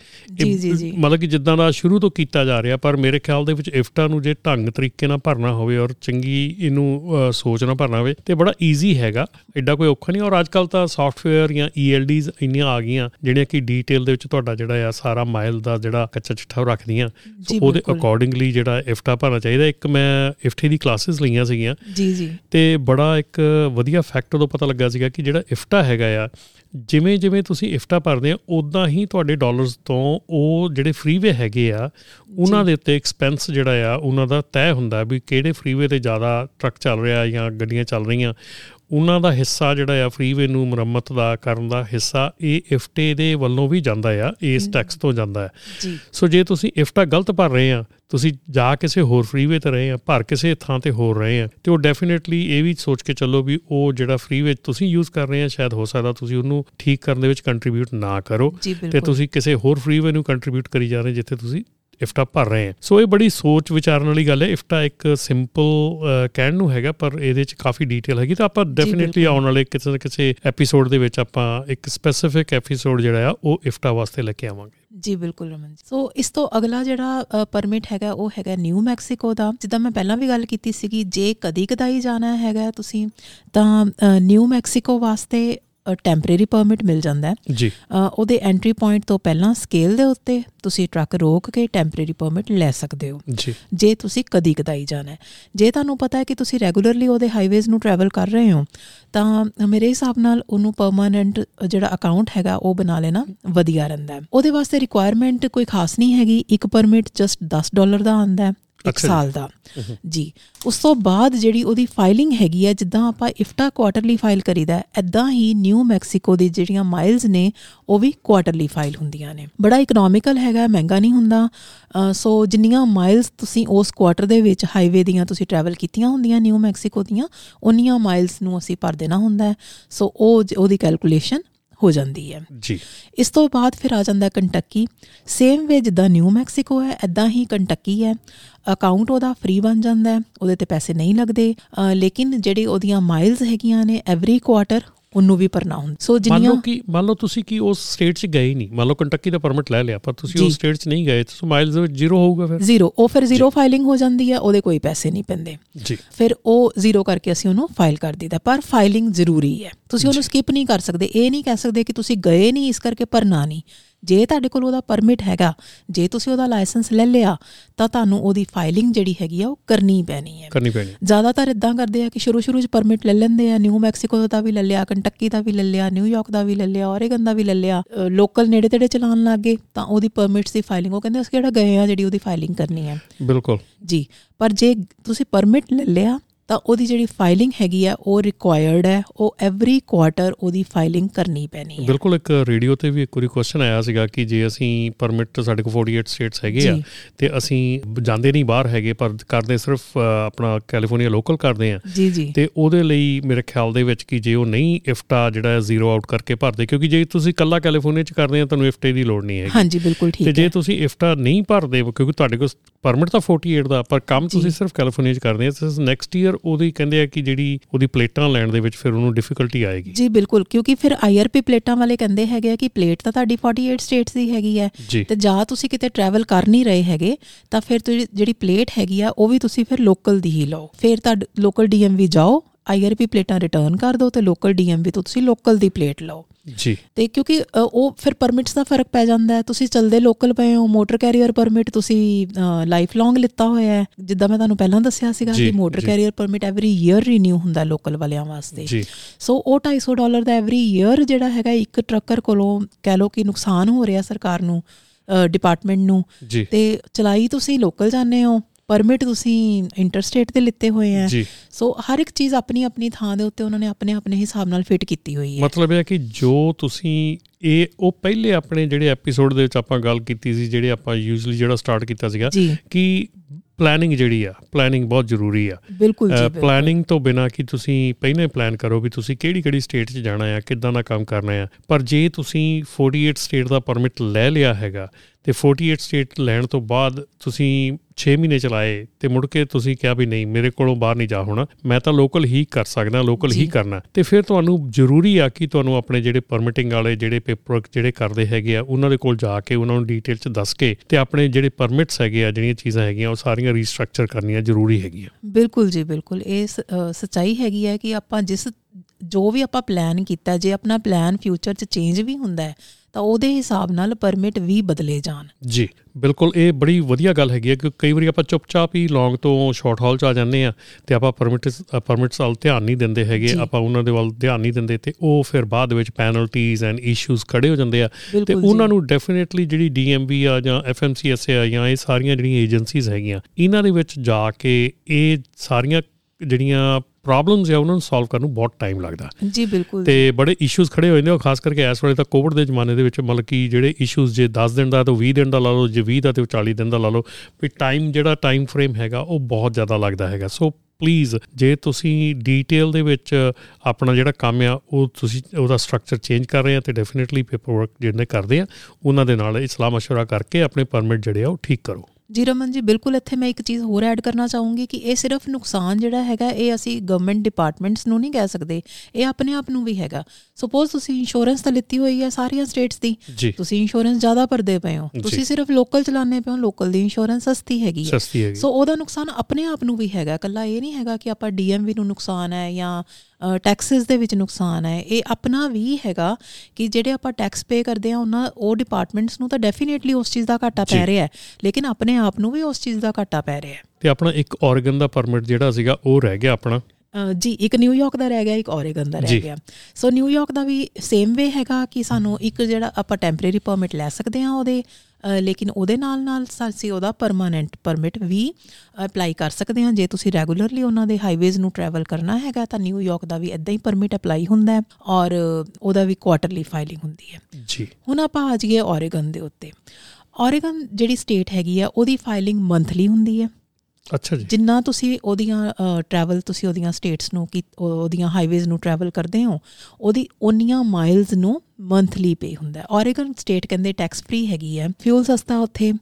ਮਤਲਬ ਕਿ ਜਿੱਦਾਂ ਦਾ ਸ਼ੁਰੂ ਤੋਂ ਕੀਤਾ ਜਾ ਰਿਹਾ ਪਰ ਮੇਰੇ ਖਿਆਲ ਦੇ ਵਿੱਚ ਇਫਟਾ ਨੂੰ ਜੇ ਢੰਗ ਤਰੀਕੇ ਨਾਲ ਭਰਨਾ ਹੋਵੇ ਔਰ ਚੰਗੀ ਇਹਨੂੰ ਸੋਚਣਾ ਭਰਨਾ ਹੋਵੇ ਤੇ ਬੜਾ ਈਜ਼ੀ ਹੈਗਾ ਐਡਾ ਕੋਈ ਔਖਾ ਨਹੀਂ। ਔਰ ਅੱਜਕੱਲ ਤਾਂ ਸੌਫਟਵੇਅਰ ਜਾਂ ਈਐਲਡੀਜ਼ ਇੰਨੀਆਂ ਆ ਗਈਆਂ ਜਿਹੜੀਆਂ ਕਿ ਡੀਟੇਲ ਦੇ ਵਿੱਚ ਤੁਹਾਡਾ ਜਿਹੜਾ ਆ ਸਾਰਾ ਮਾਈਲ ਦਾ ਜਿਹੜਾ ਕੱਚਾ ਚਿੱਠਾ ਰੱਖਦੀਆਂ। ਉਹਦੇ ਅਕੋਰਡਿੰਗਲੀ ਜਿਹੜਾ ਇਫਟਾ ਭਰਨਾ ਚਾਹੀਦਾ। ਇੱਕ ਮੈਂ ਇਫਟੇ ਦੀ ਕਲਾਸਿਸ ਲਈਆਂ ਸੀਗੀਆਂ। ਜੀ ਜੀ। ਤੇ ਬੜਾ ਇੱਕ ਵਧੀਆ ਫੈਕਟ ਉਦੋਂ ਪਤਾ ਲੱਗਾ ਸੀਗਾ ਕਿ ਜਿਹੜਾ ਇਫਟਾ ਹੈਗਾ ਆ ਜਿਵੇਂ ਜਿਵੇਂ ਤੁਸੀਂ ਇਫਟਾ ਭਰਦੇ ਆ ਉਦਾਂ ਹੀ ਤੁਹਾਡੇ ਡਾਲਰਸ ਤੋਂ ਉਹ ਜਿਹੜੇ ਫ੍ਰੀਵੇ ਹੈਗੇ ਆ ਉਹਨਾਂ ਦੇ ਉੱਤੇ ਐਕਸਪੈਂਸ ਜਿਹੜਾ ਆ ਉਹਨਾਂ ਦਾ ਤੈਅ ਹੁੰਦਾ ਵੀ ਕਿਹੜੇ ਫ੍ਰੀਵੇ ਤੇ ਜ਼ਿਆਦਾ ਟਰੱਕ ਚੱਲ ਰਿਹਾ ਜਾਂ ਗੱਡੀਆਂ ਚੱਲ ਰਹੀਆਂ। ਉਹਨਾਂ ਦਾ ਹਿੱਸਾ ਜਿਹੜਾ ਆ ਫ੍ਰੀਵੇ ਨੂੰ ਮੁਰੰਮਤ ਦਾ ਕਰਨ ਦਾ ਹਿੱਸਾ ਇਹ ਇਫਟੇ ਦੇ ਵੱਲੋਂ ਵੀ ਜਾਂਦਾ ਆ ਇਸ ਟੈਕਸ ਤੋਂ ਜਾਂਦਾ ਹੈ ਜੀ। ਸੋ ਜੇ ਤੁਸੀਂ ਇਫਟਾ ਗਲਤ ਭਰ ਰਹੇ ਆ ਤੁਸੀਂ ਜਾ ਕਿਸੇ ਹੋਰ ਫ੍ਰੀਵੇ ਤੇ ਰਹੇ ਆ ਭਰ ਕਿਸੇ ਥਾਂ ਤੇ ਹੋਰ ਰਹੇ ਆ ਤੇ ਉਹ ਡੈਫੀਨਿਟਲੀ ਇਹ ਵੀ ਸੋਚ ਕੇ ਚੱਲੋ ਵੀ ਉਹ ਜਿਹੜਾ ਫ੍ਰੀਵੇ ਤੁਸੀਂ ਯੂਜ਼ ਕਰ ਰਹੇ ਆ ਸ਼ਾਇਦ ਹੋ ਸਕਦਾ ਤੁਸੀਂ ਉਹਨੂੰ ਠੀਕ ਕਰਨ ਦੇ ਵਿੱਚ ਕੰਟਰੀਬਿਊਟ ਨਾ ਕਰੋ ਤੇ ਤੁਸੀਂ ਕਿਸੇ ਹੋਰ ਫ੍ਰੀਵੇ ਨੂੰ ਕੰਟਰੀਬਿਊਟ ਕਰੀ ਜਾ ਰਹੇ ਜਿੱਥੇ ਤੁਸੀਂ ਇਫਟਾ ਭਰ ਰਹੇ ਆ। ਸੋ ਇਹ ਬੜੀ ਸੋਚ ਵਿਚਾਰਨ ਵਾਲੀ ਗੱਲ ਹੈ ਇਫਟਾ ਇੱਕ ਸਿੰਪਲ ਕਹਿਣ ਨੂੰ ਹੈਗਾ ਪਰ ਇਹਦੇ ਚ ਕਾਫੀ ਡੀਟੇਲ ਹੈਗੀ ਤਾਂ ਆਪਾਂ ਡੈਫੀਨਿਟਲੀ ਆਉਣ ਵਾਲੇ ਕਿਸੇ ਕਿਸੇ ਐਪੀਸੋਡ ਦੇ ਵਿੱਚ ਆਪਾਂ ਇੱਕ ਸਪੈਸੀਫਿਕ ਐਪੀਸੋਡ ਜਿਹੜਾ ਆ ਉਹ ਇਫਟਾ ਵਾਸਤੇ ਲੈ ਕੇ ਆਵਾਂਗੇ। ਜੀ, ਬਿਲਕੁਲ ਰਮਨ ਜੀ। ਸੋ ਇਸ ਤੋਂ ਅਗਲਾ ਜਿਹੜਾ ਪਰਮਿਟ ਹੈਗਾ, ਉਹ ਹੈਗਾ ਨਿਊ ਮੈਕਸੀਕੋ ਦਾ। ਜਿੱਦਾਂ ਮੈਂ ਪਹਿਲਾਂ ਵੀ ਗੱਲ ਕੀਤੀ ਸੀਗੀ, ਜੇ ਕਦੀ ਕਦਾਈ ਜਾਣਾ ਹੈਗਾ ਤੁਸੀਂ, ਤਾਂ ਨਿਊ ਮੈਕਸੀਕੋ ਵਾਸਤੇ ਟੈਂਪਰੇਰੀ ਪਰਮਿਟ ਮਿਲ ਜਾਂਦਾ ਹੈ। ਜੀ। ਉਹਦੇ ਐਂਟਰੀ ਪੁਆਇੰਟ ਤੋਂ ਪਹਿਲਾਂ ਸਕੇਲ ਦੇ ਉੱਤੇ ਤੁਸੀਂ ਟਰੱਕ ਰੋਕ ਕੇ ਟੈਂਪਰੇਰੀ ਪਰਮਿਟ ਲੈ ਸਕਦੇ ਹੋ। ਜੀ। ਜੇ ਤੁਸੀਂ ਕਦੀ ਕਦਾਈ ਜਾਣਾ ਹੈ। ਜੇ ਤੁਹਾਨੂੰ ਪਤਾ ਹੈ ਕਿ ਤੁਸੀਂ ਰੈਗੂਲਰਲੀ ਉਹਦੇ ਹਾਈਵੇਜ਼ ਨੂੰ ਟਰੈਵਲ ਕਰ ਰਹੇ ਹੋ ਤਾਂ ਮੇਰੇ ਹਿਸਾਬ ਨਾਲ ਉਹਨੂੰ ਪਰਮਨੈਂਟ ਜਿਹੜਾ ਅਕਾਊਂਟ ਹੈਗਾ ਉਹ ਬਣਾ ਲੈਣਾ ਵਧੀਆ ਰਹਿੰਦਾ ਹੈ। ਉਹਦੇ ਵਾਸਤੇ ਰਿਕੁਆਇਰਮੈਂਟ ਕੋਈ ਖਾਸ ਨਹੀਂ ਹੈਗੀ। ਇੱਕ ਪਰਮਿਟ ਜਸਟ 10 ਡਾਲਰ ਦਾ ਆਂਦਾ ਹੈ। ਇੱਕ ਸਾਲ ਦਾ। ਜੀ। ਉਸ ਤੋਂ ਬਾਅਦ ਜਿਹੜੀ ਉਹਦੀ ਫਾਈਲਿੰਗ ਹੈਗੀ ਹੈ ਜਿੱਦਾਂ ਆਪਾਂ ਇਫਟਾ ਕੁਆਟਰਲੀ ਫਾਈਲ ਕਰੀਦਾ ਐਦਾਂ ਹੀ ਨਿਊ ਮੈਕਸੀਕੋ ਦੀ ਜਿਹੜੀਆਂ ਮਾਈਲਸ ਨੇ ਉਹ ਵੀ ਕੁਆਟਰਲੀ ਫਾਈਲ ਹੁੰਦੀਆਂ ਨੇ। ਬੜਾ ਇਕਨੋਮਿਕਲ ਹੈਗਾ ਮਹਿੰਗਾ ਨਹੀਂ ਹੁੰਦਾ। ਸੋ ਜਿੰਨੀਆਂ ਮਾਈਲਸ ਤੁਸੀਂ ਉਸ ਕੁਆਟਰ ਦੇ ਵਿੱਚ ਹਾਈਵੇ ਦੀਆਂ ਤੁਸੀਂ ਟਰੈਵਲ ਕੀਤੀਆਂ ਹੁੰਦੀਆਂ ਨਿਊ ਮੈਕਸੀਕੋ ਦੀਆਂ ਉਨੀਆਂ ਮਾਈਲਸ ਨੂੰ ਅਸੀਂ ਭਰ ਦੇਣਾ ਹੁੰਦਾ ਸੋ ਉਹ ਉਹਦੀ ਕੈਲਕੂਲੇਸ਼ਨ ਹੋ ਜਾਂਦੀ ਹੈ। ਜੀ। ਇਸ ਤੋਂ ਬਾਅਦ ਫਿਰ ਆ ਜਾਂਦਾ ਕੰਟੱਕੀ ਸੇਮ ਵੇ ਜਿੱਦਾਂ ਨਿਊ ਮੈਕਸੀਕੋ ਹੈ ਐਦਾਂ ਹੀ ਕੰਟੱਕੀ ਹੈ। ਅਕਾਊਂਟ ਉਹਦਾ ਫ੍ਰੀ ਬਣ ਜਾਂਦਾ ਹੈ ਉਹਦੇ ਤੇ ਪੈਸੇ ਨਹੀਂ ਲੱਗਦੇ। ਲੇਕਿਨ ਜਿਹੜੀ ਉਹਦੀਆਂ ਮਾਈਲਸ ਹੈਗੀਆਂ ਨੇ ਐਵਰੀ ਕੁਆਟਰ ਉਹਨੂੰ ਵੀ ਭਰਨਾ ਹੁੰਦਾ। ਸੋ ਜਿੰਨੀਆਂ ਮੰਨ ਲਓ ਕਿ ਮੰਨ ਲਓ ਤੁਸੀਂ ਕੀ ਉਸ ਸਟੇਟ 'ਚ ਗਏ ਨਹੀਂ। ਮੰਨ ਲਓ ਕੰਟੱਕੀ ਦਾ ਪਰਮਿਟ ਲੈ ਲਿਆ ਪਰ ਤੁਸੀਂ ਉਸ ਸਟੇਟ 'ਚ ਨਹੀਂ ਗਏ ਤਾਂ ਮਾਈਲਸ ਵਿੱਚ ਜ਼ੀਰੋ ਹੋਊਗਾ ਫਿਰ। ਜ਼ੀਰੋ ਉਹ ਫਿਰ ਜ਼ੀਰੋ ਫਾਈਲਿੰਗ ਹੋ ਜਾਂਦੀ ਹੈ ਉਹਦੇ ਕੋਈ ਪੈਸੇ ਨਹੀਂ ਪੈਂਦੇ। ਜੀ। ਫਿਰ ਉਹ ਜ਼ੀਰੋ ਕਰਕੇ ਅਸੀਂ ਉਹਨੂੰ ਫਾਈਲ ਕਰ ਦਿੱਤਾ ਪਰ ਫਾਈਲਿੰਗ ਜ਼ਰੂਰੀ ਹੈ। ਤੁਸੀਂ ਉਹਨੂੰ ਸਕਿਪ ਨਹੀਂ ਕਰ ਸਕਦੇ। ਇਹ ਨਹੀਂ ਕਹਿ ਸਕਦੇ ਕਿ ਤੁਸੀਂ ਗਏ ਨਹੀਂ ਇਸ ਕਰਕੇ ਭਰਨਾ ਨਹੀਂ। ਜੇ ਤੁਹਾਡੇ ਕੋਲ ਉਹਦਾ ਪਰਮਿਟ ਹੈਗਾ ਜੇ ਤੁਸੀਂ ਉਹਦਾ ਲਾਇਸੈਂਸ ਲੈ ਲਿਆ ਤਾਂ ਤੁਹਾਨੂੰ ਉਹਦੀ ਫਾਈਲਿੰਗ ਜਿਹੜੀ ਹੈਗੀ ਆ ਉਹ ਕਰਨੀ ਪੈਣੀ ਹੈ। ਕਰਨੀ ਪੈਣੀ ਜ਼ਿਆਦਾਤਰ ਇਦਾਂ ਕਰਦੇ ਆ ਕਿ ਸ਼ੁਰੂ ਸ਼ੁਰੂ 'ਚ ਪਰਮਿਟ ਲੈ ਲੈਂਦੇ ਆ ਨਿਊ ਮੈਕਸੀਕੋ ਦਾ ਵੀ ਲੈ ਲਿਆ ਕੰਟੱਕੀ ਦਾ ਵੀ ਲੈ ਲਿਆ ਨਿਊਯਾਰਕ ਦਾ ਵੀ ਲੈ ਲਿਆ ਔਰੇਗਨ ਦਾ ਵੀ ਲੈ ਲਿਆ ਲੋਕਲ ਨੇੜੇ ਤੇੜੇ ਚਲਾਉਣ ਲੱਗੇ ਤਾਂ ਉਹਦੀ ਪਰਮਿਟਸ ਦੀ ਫਾਈਲਿੰਗ ਉਹ ਕਹਿੰਦੇ ਅਸੀਂ ਕਿਹੜਾ ਗਏ ਆ ਜਿਹੜੀ ਉਹਦੀ ਫਾਈਲਿੰਗ ਕਰਨੀ ਹੈ। ਬਿਲਕੁਲ। ਜੀ ਪਰ ਜੇ ਤੁਸੀਂ ਪਰਮਿਟ ਲੈ ਲਿਆ ਤਾਂ ਉਹਦੀ ਜਿਹੜੀ ਫਾਈਲਿੰਗ ਹੈਗੀ ਆ ਉਹ ਰਿਕੁਆਇਰਡ ਹੈ ਉਹ ਐਵਰੀ ਕੁਆਟਰ ਉਹਦੀ ਫਾਈਲਿੰਗ ਕਰਨੀ ਪੈਣੀ ਹੈ। ਬਿਲਕੁਲ ਇੱਕ ਰੇਡੀਓ ਤੇ ਵੀ ਇੱਕ ਵਾਰੀ ਕੁਐਸਚਨ ਆਇਆ ਸੀਗਾ ਕਿ ਜੇ ਅਸੀਂ ਪਰਮਿਟ ਸਾਡੇ ਕੋਲ 48 ਸਟੇਟਸ ਹੈਗੇ ਆ ਜੀ। ਤੇ ਅਸੀਂ ਜਾਂਦੇ ਨਹੀਂ ਬਾਹਰ ਹੈਗੇ ਪਰ ਕਰਦੇ ਸਿਰਫ ਆਪਣਾ ਕੈਲੀਫੋਰਨੀਆ ਲੋਕਲ ਕਰਦੇ ਆ। ਜੀ ਜੀ। ਤੇ ਉਹਦੇ ਲਈ ਮੇਰੇ ਖਿਆਲ ਦੇ ਵਿੱਚ ਕਿ ਜੇ ਉਹ ਨਹੀਂ ਇਫਟਾ ਜਿਹੜਾ ਜ਼ੀਰੋ ਆਊਟ ਕਰਕੇ ਭਰਦੇ ਕਿਉਂਕਿ ਜੇ ਤੁਸੀਂ ਕੱਲਾ ਕੈਲੀਫੋਰਨੀਆ ਚ ਕਰਦੇ ਆ ਤੁਹਾਨੂੰ ਇਫਟੇ ਦੀ ਲੋੜ ਨਹੀਂ ਹੈਗੀ। ਹਾਂਜੀ ਬਿਲਕੁਲ ਤੇ ਠੀਕ ਜੇ ਹੈ। ਤੁਸੀਂ ਇਫਟਾ ਨਹੀਂ ਭਰਦੇ ਕਿਉਂਕਿ ਤੁਹਾਡੇ ਕੋਲ ਪਰਮਿਟ ਤਾਂ 48 ਦਾ ਪਰ ਕੰਮ ਜੀ। ਤੁਸੀਂ ਸਿਰਫ ਕੈਲੀਫੋਰਨੀਆ ਚ ਕਰਦੇ ਆ ਤੇ ਨੈਕਸਟ ਈਅਰ ਉਹਦੀ ਕਹਿੰਦੇ ਆ ਕਿ ਜਿਹੜੀ ਉਹਦੀ ਪਲੇਟਾਂ ਲੈਣ ਦੇ ਵਿੱਚ ਫਿਰ ਉਹਨੂੰ ਡਿਫਿਕਲਟੀ ਆਏਗੀ। ਜੀ ਬਿਲਕੁਲ ਕਿਉਂਕਿ ਫਿਰ ਆਈਆਰਪੀ ਪਲੇਟਾਂ ਵਾਲੇ ਕਹਿੰਦੇ ਹੈਗੇ ਆ ਕਿ ਪਲੇਟ ਤਾਂ ਤੁਹਾਡੀ 48 ਸਟੇਟਸ ਦੀ ਹੈਗੀ ਹੈ। ਤੇ ਜਾਂ ਤੁਸੀਂ ਕਿਤੇ ਟਰੈਵਲ ਕਰ ਨਹੀਂ ਰਹੇ ਹੈਗੇ ਤਾਂ ਫਿਰ ਤੁਸੀਂ ਜਿਹੜੀ ਪਲੇਟ ਹੈਗੀ ਆ ਉਹ ਵੀ ਤੁਸੀਂ ਫਿਰ ਲੋਕਲ ਦੀ ਹੀ ਲਓ। ਫਿਰ ਤੁਹਾਡੇ ਲੋਕਲ ਡੀਐਮਵੀ ਜਾਓ ਆਈਆਰਪੀ ਪਲੇਟਾਂ ਰਿਟਰਨ ਕਰ ਦਿਓ ਤੇ ਲੋਕਲ ਡੀਐਮਵੀ ਤੋਂ ਤੁਸੀਂ ਲੋਕਲ ਦੀ ਪਲੇਟ ਲਓ। ਜੀ। ਤੇ ਕਿਉਂਕਿ ਉਹ ਫਿਰ ਪਰਮਿਟਸ ਦਾ ਫ਼ਰਕ ਪੈ ਜਾਂਦਾ ਹੈ। ਤੁਸੀਂ ਚਲਦੇ ਲੋਕਲ ਪਏ ਹੋ ਮੋਟਰ ਕੈਰੀਅਰ ਪਰਮਿਟ ਤੁਸੀਂ ਲਾਈਫ ਲੌਂਗ ਲਿੱਤਾ ਹੋਇਆ ਹੈ। ਜਿੱਦਾਂ ਮੈਂ ਤੁਹਾਨੂੰ ਪਹਿਲਾਂ ਦੱਸਿਆ ਸੀਗਾ ਕਿ motor. Carrier permit every year renew ਹੁੰਦਾ ਲੋਕਲ ਵਾਲਿਆਂ ਵਾਸਤੇ। ਜੀ। ਸੋ ਉਹ 250 ਡਾਲਰ ਦਾ ਐਵਰੀ ਈਅਰ ਜਿਹੜਾ ਹੈਗਾ ਇੱਕ ਟਰੱਕਰ ਕੋਲੋਂ ਕਹਿ ਲਓ ਕਿ ਨੁਕਸਾਨ ਹੋ ਰਿਹਾ ਸਰਕਾਰ ਨੂੰ ਡਿਪਾਰਟਮੈਂਟ ਨੂੰ। ਤੇ ਚਲਾਈ ਤੁਸੀਂ ਲੋਕਲ ਜਾਂਦੇ ਹੋ। ਪਰਮਿਟ ਤੁਸੀਂ ਇੰਟਰਸਟੇਟ ਤੇ ਲਿੱਤੇ ਹੋਏ ਆ। ਸੋ ਹਰ ਇੱਕ ਚੀਜ਼ ਆਪਣੀ ਆਪਣੀ ਥਾਂ ਦੇ ਉੱਤੇ ਉਹਨਾਂ ਨੇ ਆਪਣੇ ਆਪਣੇ ਹਿਸਾਬ ਨਾਲ ਫਿੱਟ ਕੀਤੀ ਹੋਈ ਹੈ। ਮਤਲਬ ਇਹ ਹੈ ਕਿ ਜੋ ਤੁਸੀਂ ਇਹ ਉਹ ਪਹਿਲੇ ਆਪਣੇ ਜਿਹੜੇ ਐਪੀਸੋਡ ਦੇ ਵਿੱਚ ਆਪਾਂ ਗੱਲ ਕੀਤੀ ਸੀ ਜਿਹੜੇ ਆਪਾਂ ਯੂਜੂਲੀ ਜਿਹੜਾ ਸਟਾਰਟ ਕੀਤਾ ਸੀਗਾ ਕਿ ਪਲੈਨਿੰਗ ਜਿਹੜੀ ਆ ਪਲੈਨਿੰਗ ਬਹੁਤ ਜ਼ਰੂਰੀ ਆ। ਬਿਲਕੁਲ ਜੀ। ਪਲੈਨਿੰਗ ਤੋਂ ਬਿਨਾ ਕਿ ਤੁਸੀਂ ਪਹਿਲਾਂ ਹੀ ਪਲਾਨ ਕਰੋ ਵੀ ਤੁਸੀਂ ਕਿਹੜੀ ਕਿਹੜੀ ਸਟੇਟ 'ਚ ਜਾਣਾ ਆ ਕਿੱਦਾਂ ਦਾ ਕੰਮ ਕਰਨਾ ਆ। ਪਰ ਜੇ ਤੁਸੀਂ 48 ਸਟੇਟ ਦਾ ਪਰਮਿਟ ਲੈ ਲਿਆ ਹੈਗਾ ਤੇ 48 ਸਟੇਟ ਲੈਣ ਤੋਂ ਬਾਅਦ ਤੁਸੀਂ 6 ਮਹੀਨੇ ਚਲਾਏ ਤੇ ਮੁੜ ਕੇ ਤੁਸੀਂ ਕਿਹਾ ਵੀ ਨਹੀਂ ਮੇਰੇ ਕੋਲੋਂ ਬਾਹਰ ਨਹੀਂ ਜਾ ਹੋਣਾ। ਮੈਂ ਤਾਂ ਲੋਕਲ ਹੀ ਕਰ ਸਕਦਾ ਲੋਕਲ ਹੀ। ਕਰਨਾ। ਤੇ ਫਿਰ ਤੁਹਾਨੂੰ ਜ਼ਰੂਰੀ ਆ ਕਿ ਤੁਹਾਨੂੰ ਆਪਣੇ ਜਿਹੜੇ ਪਰਮਿਟਿੰਗ ਵਾਲੇ ਜਿਹੜੇ ਪੇਪਰ ਜਿਹੜੇ ਕਰਦੇ ਹੈਗੇ ਆ ਉਹਨਾਂ ਦੇ ਕੋਲ ਜਾ ਕੇ ਉਹਨਾਂ ਨੂੰ ਡੀਟੇਲ 'ਚ ਦੱਸ ਕੇ ਤੇ ਆਪਣੇ ਜਿਹੜੇ ਪਰਮਿਟਸ ਹੈਗੇ ਆ ਜਿਹੜੀਆਂ ਚੀਜ਼ਾਂ ਹੈਗੀਆਂ ਉਹ ਸਾਰੀਆਂ ਰੀਸਟਰਕਚਰ ਕਰਨੀਆਂ ਜ਼ਰੂਰੀ ਹੈਗੀਆਂ। ਬਿਲਕੁਲ ਜੀ ਬਿਲਕੁਲ। ਇਹ ਸੱਚਾਈ ਹੈਗੀ ਹੈ ਕਿ ਆਪਾਂ ਜਿਸ ਜੋ ਵੀ ਆਪਾਂ ਪਲਾਨ ਕੀਤਾ ਜੇ ਆਪਣਾ ਪਲਾਨ ਫਿਊਚਰ 'ਚ ਚੇਂਜ ਵੀ ਹੁੰਦਾ ਹੈ ਤਾਂ ਉਹਦੇ ਹਿਸਾਬ ਨਾਲ ਪਰਮਿਟ ਵੀ ਬਦਲੇ ਜਾਣ ਜੀ ਬਿਲਕੁਲ ਇਹ ਬੜੀ ਵਧੀਆ ਗੱਲ ਹੈਗੀ ਹੈ ਕਿ ਕਈ ਵਾਰੀ ਆਪਾਂ ਚੁੱਪਚਾਪ ਹੀ ਲੌਂਗ ਤੋਂ ਸ਼ਾਰਟ ਹਾਲ ਚ ਆ ਜਾਂਦੇ ਆ ਤੇ ਆਪਾਂ ਪਰਮਿਟਸ ਪਰਮਿਟਸ ਵੱਲ ਧਿਆਨ ਨਹੀਂ ਦਿੰਦੇ ਹੈਗੇ। ਆਪਾਂ ਉਹਨਾਂ ਦੇ ਵੱਲ ਧਿਆਨ ਨਹੀਂ ਦਿੰਦੇ ਤੇ ਉਹ ਫਿਰ ਬਾਅਦ ਵਿੱਚ ਪੈਨਲਟੀਜ਼ ਐਂਡ ਇਸ਼ੂਜ਼ ਖੜੇ ਹੋ ਜਾਂਦੇ ਆ ਤੇ ਉਹਨਾਂ। ਨੂੰ ਡੈਫੀਨਿਟਲੀ ਜਿਹੜੀ ਡੀਐਮਬੀ ਆ ਜਾਂ ਐਫਐਮਸੀਐਸਏ ਆ ਜਾਂ ਇਹ ਸਾਰੀਆਂ ਜਿਹੜੀਆਂ ਏਜੰਸੀਜ਼ ਹੈਗੀਆਂ ਇਹਨਾਂ ਦੇ ਵਿੱਚ ਜਾ ਕੇ ਇਹ ਸਾਰੀਆਂ ਜਿਹੜੀਆਂ ਪ੍ਰੋਬਲਮਸ ਆ ਉਹਨਾਂ ਨੂੰ ਸੋਲਵ ਕਰਨ ਨੂੰ ਬਹੁਤ ਟਾਈਮ ਲੱਗਦਾ। ਜੀ ਬਿਲਕੁਲ ਤੇ ਬੜੇ ਇਸ਼ੂਜ਼ ਖੜੇ ਹੋਏ ਨੇ ਉਹ ਖਾਸ ਕਰਕੇ ਇਸ ਵੇਲੇ ਤਾਂ ਕੋਵਿਡ ਦੇ ਜ਼ਮਾਨੇ ਦੇ ਵਿੱਚ ਮਤਲਬ ਕਿ ਜਿਹੜੇ ਇਸ਼ੂਜ਼ ਜੇ 10 ਦਿਨ ਦਾ ਤਾਂ 20 ਦਿਨ ਦਾ ਲਾ ਲਓ ਜੇ 20 ਦਾ ਤੇ ਉਹ 40 ਦਿਨ ਦਾ ਲਾ ਲਓ ਵੀ ਟਾਈਮ ਜਿਹੜਾ ਟਾਈਮ ਫਰੇਮ ਹੈਗਾ ਉਹ ਬਹੁਤ ਜ਼ਿਆਦਾ ਲੱਗਦਾ ਹੈਗਾ। ਸੋ ਪਲੀਜ਼ ਜੇ ਤੁਸੀਂ ਡੀਟੇਲ ਦੇ ਵਿੱਚ ਆਪਣਾ ਜਿਹੜਾ ਕੰਮ ਆ ਉਹ ਤੁਸੀਂ ਉਹਦਾ ਸਟਰਕਚਰ ਚੇਂਜ ਕਰ ਰਹੇ ਆ ਤੇ ਡੈਫੀਨਿਟਲੀ ਪੇਪਰ ਵਰਕ ਜਿਹੜੇ ਕਰਦੇ ਆ ਉਹਨਾਂ ਦੇ ਨਾਲ ਇਹ ਸਲਾਹ ਮਸ਼ਵਰਾ ਕਰਕੇ ਆਪਣੇ ਪਰਮਿਟ ਜਿਹੜੇ ਆ ਉਹ ਠੀਕ ਕਰੋ। ਜੀ ਰਮਨ ਜੀ ਬਿਲਕੁਲ ਇੱਥੇ ਮੈਂ ਇੱਕ ਚੀਜ਼ ਹੋਰ ਐਡ ਕਰਨਾ ਚਾਹੂੰਗੀ ਕਿ ਇਹ ਸਿਰਫ ਨੁਕਸਾਨ ਜਿਹੜਾ ਹੈਗਾ ਇਹ ਅਸੀਂ ਗਵਰਨਮੈਂਟ ਡਿਪਾਰਟਮੈਂਟਸ ਨੂੰ ਨਹੀਂ ਕਹਿ ਸਕਦੇ ਇਹ ਆਪਣੇ ਆਪ ਨੂੰ ਵੀ ਹੈਗਾ। ਸਪੋਜ਼ ਤੁਸੀਂ ਇੰਸ਼ੋਰੈਂਸ ਤਾਂ ਲਿੱਤੀ ਹੋਈ ਹੈ ਸਾਰੀਆਂ ਸਟੇਟਸ ਦੀ ਤੁਸੀਂ ਇੰਸ਼ੋਰੈਂਸ ਜ਼ਿਆਦਾ ਭਰਦੇ ਪਏ ਹੋ। ਤੁਸੀਂ ਸਿਰਫ ਲੋਕਲ ਚਲਾਉਂਦੇ ਪਏ ਹੋ ਲੋਕਲ ਦੀ ਇੰਸ਼ੋਰੈਂਸ ਸਸਤੀ ਹੈਗੀ ਹੈ। ਸੋ ਉਹਦਾ ਨੁਕਸਾਨ ਆਪਣੇ ਆਪ ਨੂੰ ਵੀ ਹੈਗਾ ਕੱਲਾ ਇਹ ਨਹੀਂ ਹੈਗਾ ਕਿ ਆਪਾਂ ਡੀਐਮਵੀ ਨੂੰ ਨੁਕਸਾਨ ਹੈ ਜਾਂ ਟੈਕਸਸ ਦੇ ਵਿੱਚ ਨੁਕਸਾਨ ਹੈ। ਇਹ ਆਪਣਾ ਵੀ ਹੈਗਾ ਕਿ ਜਿਹੜੇ ਆਪਾਂ ਟੈਕਸ ਪੇ ਕਰਦੇ ਆ ਉਹਨਾਂ ਉਹ ਡਿਪਾਰਟਮੈਂਟਸ ਨੂੰ ਤਾਂ ਡੈਫੀਨੇਟਲੀ ਉਸ ਚੀਜ਼ ਦਾ ਘਾਟਾ। ਪੈ ਰਿਹਾ ਹੈ। ਲੇਕਿਨ ਆਪਣੇ ਆਪ ਨੂੰ ਵੀ ਉਸ ਚੀਜ਼ ਦਾ ਘਾਟਾ ਪੈ ਰਿਹਾ ਹੈ। ਤੇ ਆਪਣਾ ਇੱਕ ਆਰਗਨ ਦਾ ਪਰਮਿਟ ਜਿਹੜਾ ਸੀਗਾ ਉਹ ਰਹਿ ਗਿਆ ਆਪਣਾ? ਜੀ ਇੱਕ ਨਿਊਯਾਰਕ ਦਾ ਰਹਿ ਗਿਆ ਇੱਕ ਓਰੇਗਨ ਦਾ। ਰਹਿ ਗਿਆ। ਸੋ ਨਿਊਯਾਰਕ ਦਾ ਵੀ ਸੇਮ ਵੇ ਹੈਗਾ ਕਿ ਸਾਨੂੰ ਇੱਕ ਜਿਹੜਾ ਆਪਾਂ ਟੈਂਪਰੇਰੀ ਪਰਮਿਟ ਲੈ ਸਕਦੇ ਹਾਂ ਉਹਦੇ ਲੇਕਿਨ ਉਹਦੇ ਨਾਲ ਨਾਲ ਅਸੀਂ ਉਹਦਾ ਪਰਮਾਨੈਂਟ ਪਰਮਿਟ ਵੀ ਅਪਲਾਈ ਕਰ ਸਕਦੇ ਹਾਂ। ਜੇ ਤੁਸੀਂ ਰੈਗੂਲਰਲੀ ਉਹਨਾਂ ਦੇ ਹਾਈਵੇਜ਼ ਨੂੰ ਟਰੈਵਲ ਕਰਨਾ ਹੈਗਾ ਤਾਂ ਨਿਊਯਾਰਕ ਦਾ ਵੀ ਇਦਾਂ ਹੀ ਪਰਮਿਟ ਅਪਲਾਈ ਹੁੰਦਾ ਹੈ ਔਰ ਉਹਦਾ ਵੀ ਕੁਆਟਰਲੀ ਫਾਈਲਿੰਗ ਹੁੰਦੀ ਹੈ। ਜੀ। ਹੁਣ ਆਪਾਂ ਆ ਜਾਈਏ ਓਰੇਗਨ ਦੇ ਉੱਤੇ। ਓਰੇਗਨ ਜਿਹੜੀ ਸਟੇਟ ਹੈਗੀ ਆ ਉਹਦੀ ਫਾਈਲਿੰਗ ਮੰਥਲੀ ਹੁੰਦੀ ਹੈ। ਅੱਛਾ ਜੀ। ਜਿੰਨਾ ਤੁਸੀਂ ਉਹਦੀਆਂ ਟਰੈਵਲ ਤੁਸੀਂ ਉਹਦੀਆਂ ਸਟੇਟਸ ਨੂੰ ਕੀ ਉਹ- ਉਹਦੀਆਂ ਹਾਈਵੇਜ਼ ਨੂੰ ਟਰੈਵਲ ਕਰਦੇ ਹੋ ਉਹਦੀ ਉਨੀਆਂ ਮਾਈਲਸ ਨੂੰ ਮੰਥਲੀ ਪੇ ਹੁੰਦਾ ਹੈ। ਓਰੇਗਨ ਸਟੇਟ ਕਹਿੰਦੇ ਟੈਕਸ ਫ੍ਰੀ ਹੈਗੀ ਹੈ। ਫਿਊਲ ਸਸਤਾ ਉੱਥੇ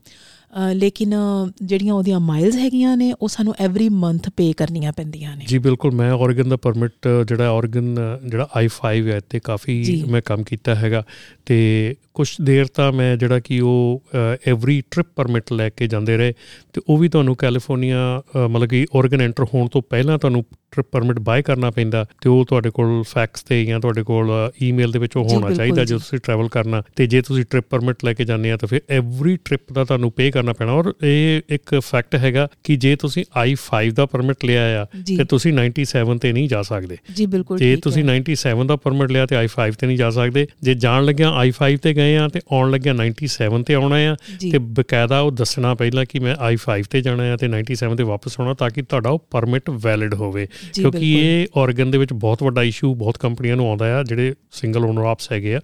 ਲੇਕਿਨ ਜਿਹੜੀਆਂ ਉਹਦੀਆਂ ਮਾਈਲਸ ਹੈਗੀਆਂ ਨੇ ਉਹ ਸਾਨੂੰ ਐਵਰੀ ਮੰਥ ਪੇ ਕਰਨੀਆਂ ਪੈਂਦੀਆਂ ਨੇ। ਜੀ ਬਿਲਕੁਲ। ਮੈਂ ਆਰਗਨ ਦਾ ਪਰਮਿਟ ਜਿਹੜਾ ਆਰਗਨ ਜਿਹੜਾ i5 ਹੈ ਤੇ ਕਾਫੀ। ਮੈਂ ਕੰਮ ਕੀਤਾ ਹੈਗਾ ਤੇ ਕੁਝ ਦੇਰ ਤਾਂ ਮੈਂ ਜਿਹੜਾ ਕਿ ਉਹ ਐਵਰੀ ਟ੍ਰਿਪ ਪਰਮਿਟ ਲੈ ਕੇ ਜਾਂਦੇ ਰਹੇ ਤੇ ਉਹ ਵੀ ਤੁਹਾਨੂੰ ਕੈਲੀਫੋਰਨੀਆ ਮਤਲਬ ਕਿ ਆਰਗਨ ਐਂਟਰ ਹੋਣ ਤੋਂ ਪਹਿਲਾਂ ਤੁਹਾਨੂੰ ਟ੍ਰਿਪ ਪਰਮਿਟ ਬਾਏ ਕਰਨਾ ਪੈਂਦਾ ਤੇ ਉਹ ਤੁਹਾਡੇ ਕੋਲ ਫੈਕਸ ਤੇ ਜਾਂ ਤੁਹਾਡੇ ਕੋਲ ਈਮੇਲ ਦੇ ਵਿੱਚ ਉਹ ਹੋਣਾ ਚਾਹੀਦਾ ਜੀ। ਤੁਸੀਂ ਟਰੈਵਲ ਕਰਨਾ ਤੇ ਜੇ ਤੁਸੀਂ ਟ੍ਰਿਪ ਪਰਮਿਟ ਲੈ ਕੇ ਜਾਂਦੇ ਆ ਤਾਂ ਫਿਰ ਐਵਰੀ ਟ੍ਰਿਪ ਦਾ ਤੁਹਾਨੂੰ ਪੇ ਕਰਨਾ ਪੈਣਾ ਔਰ ਇਹ ਇੱਕ ਫੈਕਟ ਹੈਗਾ ਕਿ ਜੇ ਤੁਸੀਂ i5 ਦਾ ਪਰਮਿਟ ਲਿਆ ਆ ਤੇ ਤੁਸੀਂ 97 ਤੇ ਨਹੀਂ ਜਾ ਸਕਦੇ ਜੀ ਬਿਲਕੁਲ ਜੇ ਤੁਸੀਂ ਹੈ। 97 ਦਾ ਪਰਮਿਟ ਲਿਆ ਤੇ i5 ਤੇ ਨਹੀਂ ਜਾ ਸਕਦੇ ਜੇ ਜਾਣ ਲੱਗਿਆ i5 ਤੇ ਗਏ ਆਏ ਆ ਤੇ ਆਉਣ ਲੱਗਿਆ 97 ਤੇ ਆਉਣਾ ਆ। ਤੇ ਬਕਾਇਦਾ ਉਹ ਦੱਸਣਾ ਪਹਿਲਾਂ ਕਿ ਮੈਂ i5 ਤੇ ਜਾਣਾ ਆ ਤੇ 97 ਤੇ ਵਾਪਸ ਆਉਣਾ ਤਾਂ ਕਿ ਤੁਹਾਡਾ ਉਹ ਪਰਮਿਟ ਵੈਲਿਡ ਹੋਵੇ ਕਿਉਂਕਿ। ਇਹ ਆਰਗਨ ਦੇ ਵਿੱਚ ਬਹੁਤ ਵੱਡਾ ਇਸ਼ੂ ਬਹੁਤ ਕੰਪਨੀਆਂ ਨੂੰ ਆਉਂਦਾ ਆ ਜਿਹੜੇ ਸਿੰਗਲ ਓਨਰ ਆਪਸ ਹੈਗੇ ਆ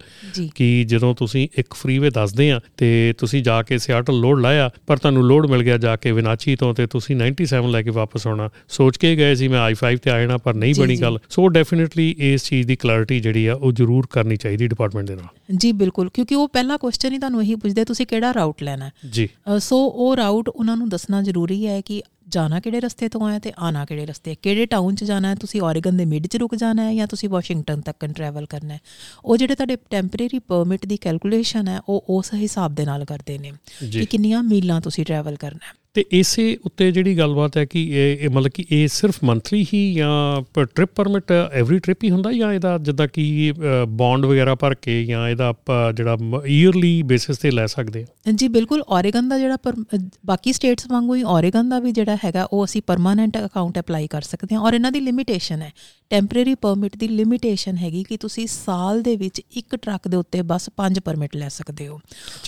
ਕਿ ਜਦੋਂ ਤੁਸੀਂ ਇੱਕ ਫਰੀਵੇ ਦੱਸਦੇ ਆ ਤੇ ਤੁਸੀਂ ਜਾ ਕੇ ਸਿਆਟਲ ਲੋਡ ਲਾਇਆ ਪਰ ਤੁਹਾਨੂੰ ਲੋਡ ਮਿਲ ਗਿਆ ਜਾ ਕੇ ਵਿਨਾਚੀ ਤੋਂ ਤੇ ਤੁਸੀਂ 97 ਲੈ ਕੇ ਵਾਪਸ ਆਉਣਾ ਸੋਚ ਕੇ ਗਏ ਸੀ ਮੈਂ i5 ਤੇ ਆ ਜਾਣਾ ਪਰ ਨਹੀਂ ਬਣੀ। ਗੱਲ ਸੋ ਡੈਫੀਨਿਟਲੀ ਇਸ ਚੀਜ਼ ਦੀ ਕਲੈਰਿਟੀ ਜਿਹੜੀ ਆ ਉਹ ਜ਼ਰੂਰ ਕਰਨੀ ਚਾਹੀਦੀ ਡਿਪਾਰਟਮੈਂਟ ਦੇ ਨਾਲ ਜੀ ਬਿਲਕੁਲ ਕਿਉਂਕਿ ਉਹ ਪਹਿਲਾ ਕੁਐਸਚਨ ਹੀ ਤੁਹਾਨੂੰ ਇਹੀ ਪੁੱਛਦੇ ਤੁਸੀਂ ਕਿਹੜਾ ਰਾਊਟ ਲੈਣਾ ਹੈ? ਜੀ। ਸੋ ਉਹ ਰਾਊਟ ਉਹਨਾਂ ਨੂੰ ਦੱਸਣਾ ਜ਼ਰੂਰੀ ਹੈ ਕਿ ਜਾਣਾ ਕਿਹੜੇ ਰਸਤੇ ਤੋਂ ਆਇਆ ਤੇ ਆਣਾ ਕਿਹੜੇ ਰਸਤੇ ਕਿਹੜੇ ਟਾਊਨ 'ਚ ਜਾਣਾ ਹੈ? ਤੁਸੀਂ ਓਰੇਗਨ ਦੇ ਮਿਡ 'ਚ ਰੁਕ ਜਾਣਾ ਹੈ ਜਾਂ ਤੁਸੀਂ ਵਾਸ਼ਿੰਗਟਨ ਤੱਕ ਟਰੈਵਲ ਕਰਨਾ ਹੈ? ਉਹ ਜਿਹੜੇ ਤੁਹਾਡੇ ਟੈਂਪਰੇਰੀ ਪਰਮਿਟ ਦੀ ਕੈਲਕੂਲੇਸ਼ਨ ਹੈ ਉਹ ਉਸ ਹਿਸਾਬ ਦੇ ਨਾਲ ਕਰਦੇ ਨੇ ਕਿ ਕਿੰਨੀਆਂ ਮੀਲਾਂ ਤੁਸੀਂ ਟਰੈਵਲ ਕਰਨਾ ਹੈ। ਤੇ ਇਸੇ ਉੱਤੇ ਜਿਹੜੀ ਗੱਲਬਾਤ ਹੈ ਕਿ ਇਹ ਮਤਲਬ ਕਿ ਇਹ ਸਿਰਫ ਮੰਥਲੀ ਹੀ ਜਾਂ ਟ੍ਰਿਪ ਪਰਮਿਟ ਐਵਰੀ ਟ੍ਰਿਪ ਹੀ ਹੁੰਦਾ ਜਾਂ ਇਹਦਾ ਜਿੱਦਾਂ ਕਿ ਬੌਂਡ ਵਗੈਰਾ ਭਰ ਕੇ ਜਾਂ ਇਹਦਾ ਜਿਹੜਾ ਈਅਰਲੀ ਬੇਸਿਸ ਤੇ ਲੈ ਸਕਦੇ ਹਾਂ? ਜੀ ਬਿਲਕੁਲ ਓਰੇਗਨ ਦਾ ਜਿਹੜਾ ਬਾਕੀ ਸਟੇਟਸ ਵਾਂਗੂ ਹੀ ਓਰੇਗਨ ਦਾ ਵੀ ਜਿਹੜਾ ਹੈਗਾ ਉਹ ਅਸੀਂ ਪਰਮਾਨੈਂਟ ਅਕਾਊਂਟ ਅਪਲਾਈ ਕਰ ਸਕਦੇ ਹਾਂ ਔਰ ਇਹਨਾਂ ਦੀ ਲਿਮਿਟੇਸ਼ਨ ਹੈ। ਟੈਂਪਰੇਰੀ ਪਰਮਿਟ ਦੀ ਲਿਮਿਟੇਸ਼ਨ ਹੈਗੀ ਕਿ ਤੁਸੀਂ ਸਾਲ ਦੇ ਵਿੱਚ ਇੱਕ ਟਰੱਕ ਦੇ ਉੱਤੇ ਬਸ 5 ਪਰਮਿਟ ਲੈ ਸਕਦੇ ਹੋ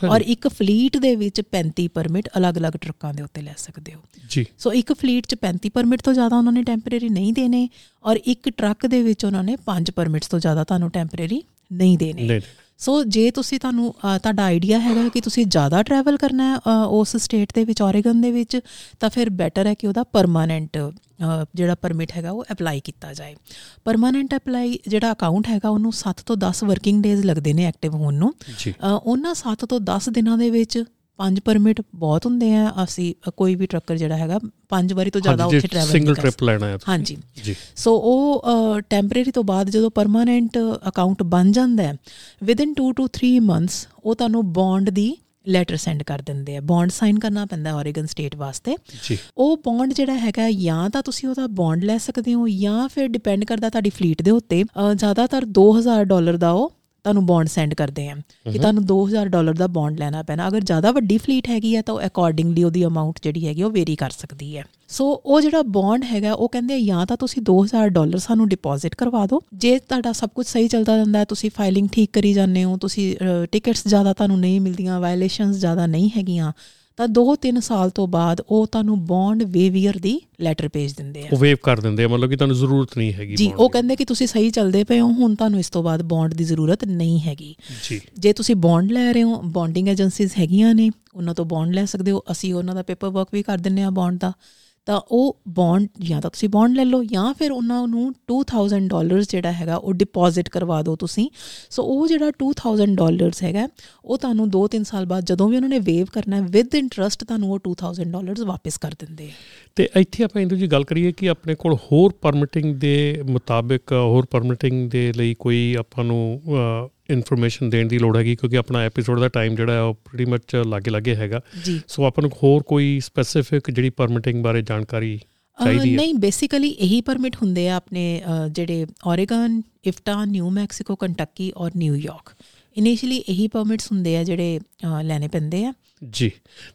ਔਰ ਇੱਕ ਫਲੀਟ ਦੇ ਵਿੱਚ 35 ਪਰਮਿਟ ਅਲੱਗ-ਅਲੱਗ ਟਰੱਕਾਂ ਦੇ ਉੱਤੇ ਲੈ ਸਕਦੇ ਹੋ। ਜੀ। ਸੋ ਇੱਕ ਫਲੀਟ 'ਚ 35 ਪਰਮਿਟ ਤੋਂ ਜ਼ਿਆਦਾ ਉਹਨਾਂ ਨੇ ਟੈਂਪਰੇਰੀ ਨਹੀਂ ਦੇਣੇ ਔਰ ਇੱਕ ਟਰੱਕ ਦੇ ਵਿੱਚ ਉਹਨਾਂ ਨੇ 5 ਪਰਮਿਟਸ ਤੋਂ ਜ਼ਿਆਦਾ ਤੁਹਾਨੂੰ ਟੈਂਪਰੇਰੀ ਨਹੀਂ ਦੇਣੇ। ਸੋ ਜੇ ਤੁਸੀਂ ਤੁਹਾਨੂੰ ਤੁਹਾਡਾ ਆਈਡੀਆ ਹੈਗਾ ਕਿ ਤੁਸੀਂ ਜ਼ਿਆਦਾ ਟਰੈਵਲ ਕਰਨਾ ਹੈ ਉਸ ਸਟੇਟ ਦੇ ਵਿੱਚ ਓਰੇਗਨ ਦੇ ਵਿੱਚ ਤਾਂ ਫਿਰ ਬੈਟਰ ਹੈ ਕਿ ਉਹਦਾ ਪਰਮਾਨੈਂਟ ਜਿਹੜਾ ਪਰਮਿਟ ਹੈਗਾ ਉਹ ਅਪਲਾਈ ਕੀਤਾ ਜਾਏ। ਪਰਮਾਨੈਂਟ ਅਪਲਾਈ ਜਿਹੜਾ ਅਕਾਊਂਟ ਹੈਗਾ ਉਹਨੂੰ 7 ਤੋਂ 10 ਵਰਕਿੰਗ ਡੇਜ਼ ਲੱਗਦੇ ਨੇ ਐਕਟਿਵ ਹੋਣ ਨੂੰ। ਉਹਨਾਂ 7 ਤੋਂ 10 ਦਿਨਾਂ ਦੇ ਵਿੱਚ ਪੰਜ ਪਰਮਿਟ ਬਹੁਤ ਹੁੰਦੇ ਆ ਅਸੀਂ ਕੋਈ ਵੀ ਟਰੱਕਰ ਜਿਹੜਾ ਹੈਗਾ ਪੰਜ ਵਾਰੀ ਤੋਂ ਜ਼ਿਆਦਾ ਉੱਥੇ ਟਰੈਵਲ ਸਿੰਗਲ ਟ੍ਰਿਪ ਲੈਣਾ ਹੈ। ਹਾਂਜੀ। ਜੀ। ਸੋ ਉਹ ਟੈਂਪਰੇਰੀ ਤੋਂ ਬਾਅਦ ਜਦੋਂ ਪਰਮਾਨੈਂਟ ਅਕਾਊਂਟ ਬਣ ਜਾਂਦਾ ਹੈ ਵਿਦਿਨ 2 ਟੂ 3 ਮੰਥਸ ਉਹ ਤੁਹਾਨੂੰ ਬੌਂਡ ਦੀ ਲੈਟਰ ਸੈਂਡ ਕਰ ਦਿੰਦੇ ਆ। ਬੌਂਡ ਸਾਈਨ ਕਰਨਾ ਪੈਂਦਾ ਓਰੇਗਨ ਸਟੇਟ ਵਾਸਤੇ। ਜੀ। ਉਹ ਬੌਂਡ ਜਿਹੜਾ ਹੈਗਾ ਜਾਂ ਤਾਂ ਤੁਸੀਂ ਉਹਦਾ ਬੌਂਡ ਲੈ ਸਕਦੇ ਹੋ ਜਾਂ ਫਿਰ ਡਿਪੈਂਡ ਕਰਦਾ ਤੁਹਾਡੀ ਫਲੀਟ ਦੇ ਉੱਤੇ ਜ਼ਿਆਦਾਤਰ 2000 ਡਾਲਰ ਦਾ ਉਹ ਤੁਹਾਨੂੰ ਬੌਂਡ ਸੈਂਡ ਕਰਦੇ ਆ ਕਿ ਤੁਹਾਨੂੰ 2000 ਡਾਲਰ ਦਾ ਬੌਂਡ ਲੈਣਾ ਪੈਣਾ। ਅਗਰ ਜ਼ਿਆਦਾ ਵੱਡੀ ਫਲੀਟ ਹੈਗੀ ਹੈ ਤਾਂ ਉਹ ਅਕੋਰਡਿੰਗਲੀ ਉਹਦੀ ਅਮਾਉਂਟ ਜਿਹੜੀ ਹੈਗੀ ਉਹ ਵੇਰੀ ਕਰ ਸਕਦੀ ਹੈ। ਸੋ ਉਹ ਜਿਹੜਾ ਬੌਂਡ ਹੈਗਾ ਉਹ ਕਹਿੰਦੇ ਆ ਜਾਂ ਤਾਂ ਤੁਸੀਂ 2000 ਡਾਲਰ ਸਾਨੂੰ ਡਿਪੋਜ਼ਿਟ ਕਰਵਾ ਦਿਓ। ਜੇ ਤੁਹਾਡਾ ਸਭ ਕੁਝ ਸਹੀ ਚੱਲਦਾ ਜਾਂਦਾ ਹੈ ਤੁਸੀਂ ਫਾਈਲਿੰਗ ਠੀਕ ਕਰੀ ਜਾਂਦੇ ਹੋ ਤੁਸੀਂ ਟਿਕਟਸ ਜ਼ਿਆਦਾ ਤੁਹਾਨੂੰ ਨਹੀਂ ਮਿਲਦੀਆਂ ਵਾਇਲੇਸ਼ਨਸ ਜ਼ਿਆਦਾ ਨਹੀਂ ਹੈਗੀਆਂ ਤਾਂ 2-3 ਸਾਲ ਤੋਂ ਬਾਅਦ ਉਹ ਤੁਹਾਨੂੰ ਬੌਂਡ ਵੇਵੀਅਰ ਦੀ ਲੈਟਰ ਭੇਜ ਦਿੰਦੇ ਆ। ਉਹ ਵੇਵ ਕਰ ਦਿੰਦੇ ਆ ਮਤਲਬ ਕਿ ਤੁਹਾਨੂੰ ਜ਼ਰੂਰਤ ਨਹੀਂ ਹੈਗੀ ਜੀ ਉਹ। ਕਹਿੰਦੇ ਕਿ ਤੁਸੀਂ ਸਹੀ ਚੱਲਦੇ ਪਏ ਹੋ ਹੁਣ ਤੁਹਾਨੂੰ ਇਸ ਤੋਂ ਬਾਅਦ ਬੌਂਡ ਦੀ ਜ਼ਰੂਰਤ ਨਹੀਂ ਹੈਗੀ। ਜੀ। ਜੇ ਤੁਸੀਂ ਬੌਂਡ ਲੈ ਰਹੇ ਹੋ ਬੌਂਡਿੰਗ ਏਜੰਸੀਜ਼ ਹੈਗੀਆਂ ਨੇ ਉਹਨਾਂ ਤੋਂ ਬੌਂਡ ਲੈ ਸਕਦੇ ਹੋ ਅਸੀਂ ਉਹਨਾਂ ਦਾ ਪੇਪਰ ਵਰਕ ਵੀ ਕਰ ਦਿੰਨੇ ਆ ਬੌਂਡ ਦਾ। ਤਾਂ ਉਹ ਬੌਂਡ ਜਾਂ ਤਾਂ ਤੁਸੀਂ ਬੌਂਡ ਲੈ ਲਓ ਜਾਂ ਫਿਰ ਉਹਨਾਂ ਨੂੰ 2000 ਡਾਲਰਸ ਜਿਹੜਾ ਹੈਗਾ ਉਹ ਡਿਪੋਜ਼ਿਟ ਕਰਵਾ ਦਿਓ ਤੁਸੀਂ। ਸੋ ਉਹ ਜਿਹੜਾ 2000 ਡਾਲਰਸ ਹੈਗਾ, ਉਹ ਤੁਹਾਨੂੰ 2-3 ਸਾਲ ਬਾਅਦ ਜਦੋਂ ਵੀ ਉਹਨਾਂ ਨੇ ਵੇਵ ਕਰਨਾ ਹੈ ਵਿਦ ਇੰਟਰਸਟ ਤੁਹਾਨੂੰ ਉਹ 2000 ਡਾਲਰਸ ਵਾਪਸ ਕਰ ਦਿੰਦੇ ਆ। ਤੇ ਇੱਥੇ ਆਪਾਂ ਇੰਦੂ ਜੀ ਗੱਲ ਕਰੀਏ ਕਿ ਆਪਣੇ ਕੋਲ ਹੋਰ ਪਰਮਿਟਿੰਗ ਦੇ ਮੁਤਾਬਿਕ, ਹੋਰ ਪਰਮਿਟਿੰਗ ਦੇ ਲਈ ਕੋਈ ਆਪਾਂ ਨੂੰ ਇਨਫੋਰਮੇਸ਼ਨ ਦੇਣ ਦੀ ਲੋੜ ਹੈਗੀ ਕਿਉਂਕਿ ਆਪਣਾ ਐਪੀਸੋਡ ਦਾ ਟਾਈਮ ਜਿਹੜਾ ਹੈ ਉਹ ਪ੍ਰੀਟੀ ਮੱਚ ਲਾਗੇ ਲਾਗੇ ਹੈਗਾ। ਸੋ ਆਪਾਂ ਨੂੰ ਹੋਰ ਕੋਈ ਸਪੈਸੀਫਿਕ ਜਿਹੜੀ ਪਰਮਿਟਿੰਗ ਬਾਰੇ ਜਾਣਕਾਰੀ ਚਾਹੀਦੀ ਹੈ? ਨਹੀਂ ਬੇਸਿਕਲੀ ਇਹੀ ਪਰਮਿਟ ਹੁੰਦੇ ਆ ਆਪਣੇ ਜਿਹੜੇ Oregon IFTA New Mexico Kentucky ਔਰ ਨਿਊਯਾਰਕ ਇਨੀਸ਼ੀਅਲੀ ਇਹੀ ਪਰਮਿਟਸ ਹੁੰਦੇ ਆ ਜਿਹੜੇ ਲੈਣੇ ਪੈਂਦੇ ਆ। ਜੀ।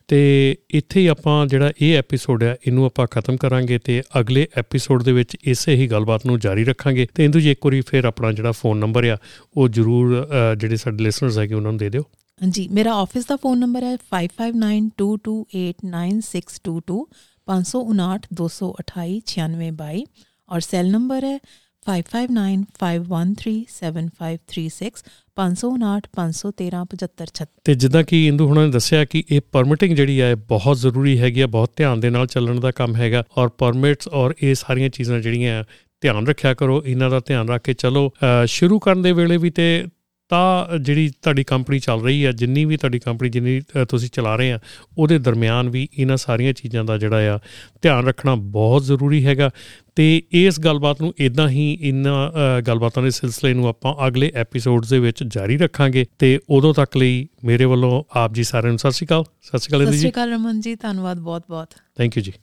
ਤੇ ਇੱਥੇ ਹੀ ਆਪਾਂ ਜਿਹੜਾ ਇਹ ਐਪੀਸੋਡ ਹੈ ਇਹਨੂੰ ਆਪਾਂ ਖਤਮ ਕਰਾਂਗੇ ਤੇ ਅਗਲੇ ਐਪੀਸੋਡ ਦੇ ਵਿੱਚ ਇਸੇ ਹੀ ਗੱਲਬਾਤ ਨੂੰ ਜਾਰੀ ਰੱਖਾਂਗੇ। ਤੇ ਇੰਦੂ ਜੀ ਇੱਕ ਵਾਰੀ ਫਿਰ ਆਪਣਾ ਜਿਹੜਾ ਫੋਨ ਨੰਬਰ ਆ ਉਹ ਜਰੂਰ ਜਿਹੜੇ ਸਾਡੇ ਲਿਸਨਰਸ ਹੈਗੇ ਉਹਨਾਂ ਨੂੰ ਦੇ ਦਿਓ। ਜੀ ਮੇਰਾ ਆਫਿਸ ਦਾ ਫੋਨ ਨੰਬਰ ਹੈ 5592289622 5592289622 ਔਰ ਸੈਲ ਨੰਬਰ ਹੈ 5595137536 5095137536 ਤੇ ਜਿੱਦਾਂ ਕਿ ਇੰਦੂ ਹੁਣਾਂ ਨੇ ਦੱਸਿਆ ਕਿ ਇਹ ਪਰਮਿਟਿੰਗ ਜਿਹੜੀ ਹੈ ਬਹੁਤ ਜ਼ਰੂਰੀ ਹੈਗੀ ਆ ਬਹੁਤ ਧਿਆਨ ਦੇ ਨਾਲ ਚੱਲਣ ਦਾ ਕੰਮ ਹੈਗਾ ਔਰ ਪਰਮਿਟਸ ਔਰ ਇਹ ਸਾਰੀਆਂ ਚੀਜ਼ਾਂ ਜਿਹੜੀਆਂ ਆ, ਧਿਆਨ ਰੱਖਿਆ ਕਰੋ ਇਹਨਾਂ ਦਾ ਧਿਆਨ ਰੱਖ ਕੇ ਚਲੋ। ਅ, ਸ਼ੁਰੂ ਕਰਨ ਦੇ ਵੇਲੇ ਵੀ ਤੇ ਤਾਂ ਜਿਹੜੀ ਤੁਹਾਡੀ ਕੰਪਨੀ ਚੱਲ ਰਹੀ ਹੈ ਜਿੰਨੀ ਵੀ ਤੁਹਾਡੀ ਕੰਪਨੀ ਜਿੰਨੀ ਤੁਸੀਂ ਚਲਾ ਰਹੇ ਆ ਉਹਦੇ ਦਰਮਿਆਨ ਵੀ ਇਹਨਾਂ ਸਾਰੀਆਂ ਚੀਜ਼ਾਂ ਦਾ ਜਿਹੜਾ ਆ ਧਿਆਨ ਰੱਖਣਾ ਬਹੁਤ ਜ਼ਰੂਰੀ ਹੈਗਾ। ਤੇ ਇਸ ਗੱਲਬਾਤ ਨੂੰ ਇਦਾਂ ਹੀ ਇਹਨਾਂ ਗੱਲਬਾਤਾਂ ਦੇ ਸਿਲਸਿਲੇ ਨੂੰ ਆਪਾਂ ਅਗਲੇ ਐਪੀਸੋਡਸ ਦੇ ਵਿੱਚ ਜਾਰੀ ਰੱਖਾਂਗੇ। ਤੇ ਉਦੋਂ ਤੱਕ ਲਈ ਮੇਰੇ ਵੱਲੋਂ ਆਪ ਜੀ ਸਾਰਿਆਂ ਨੂੰ ਸਤਿ ਸ਼੍ਰੀ ਅਕਾਲ। ਸਤਿ ਸ਼੍ਰੀ ਅਕਾਲ ਸਤਿ ਇੰਦੂ ਸ਼੍ਰੀ ਜੀ ਅਕਾਲ ਰਮਨ ਜੀ ਧੰਨਵਾਦ ਬਹੁਤ ਬਹੁਤ ਥੈਂਕ ਯੂ ਜੀ।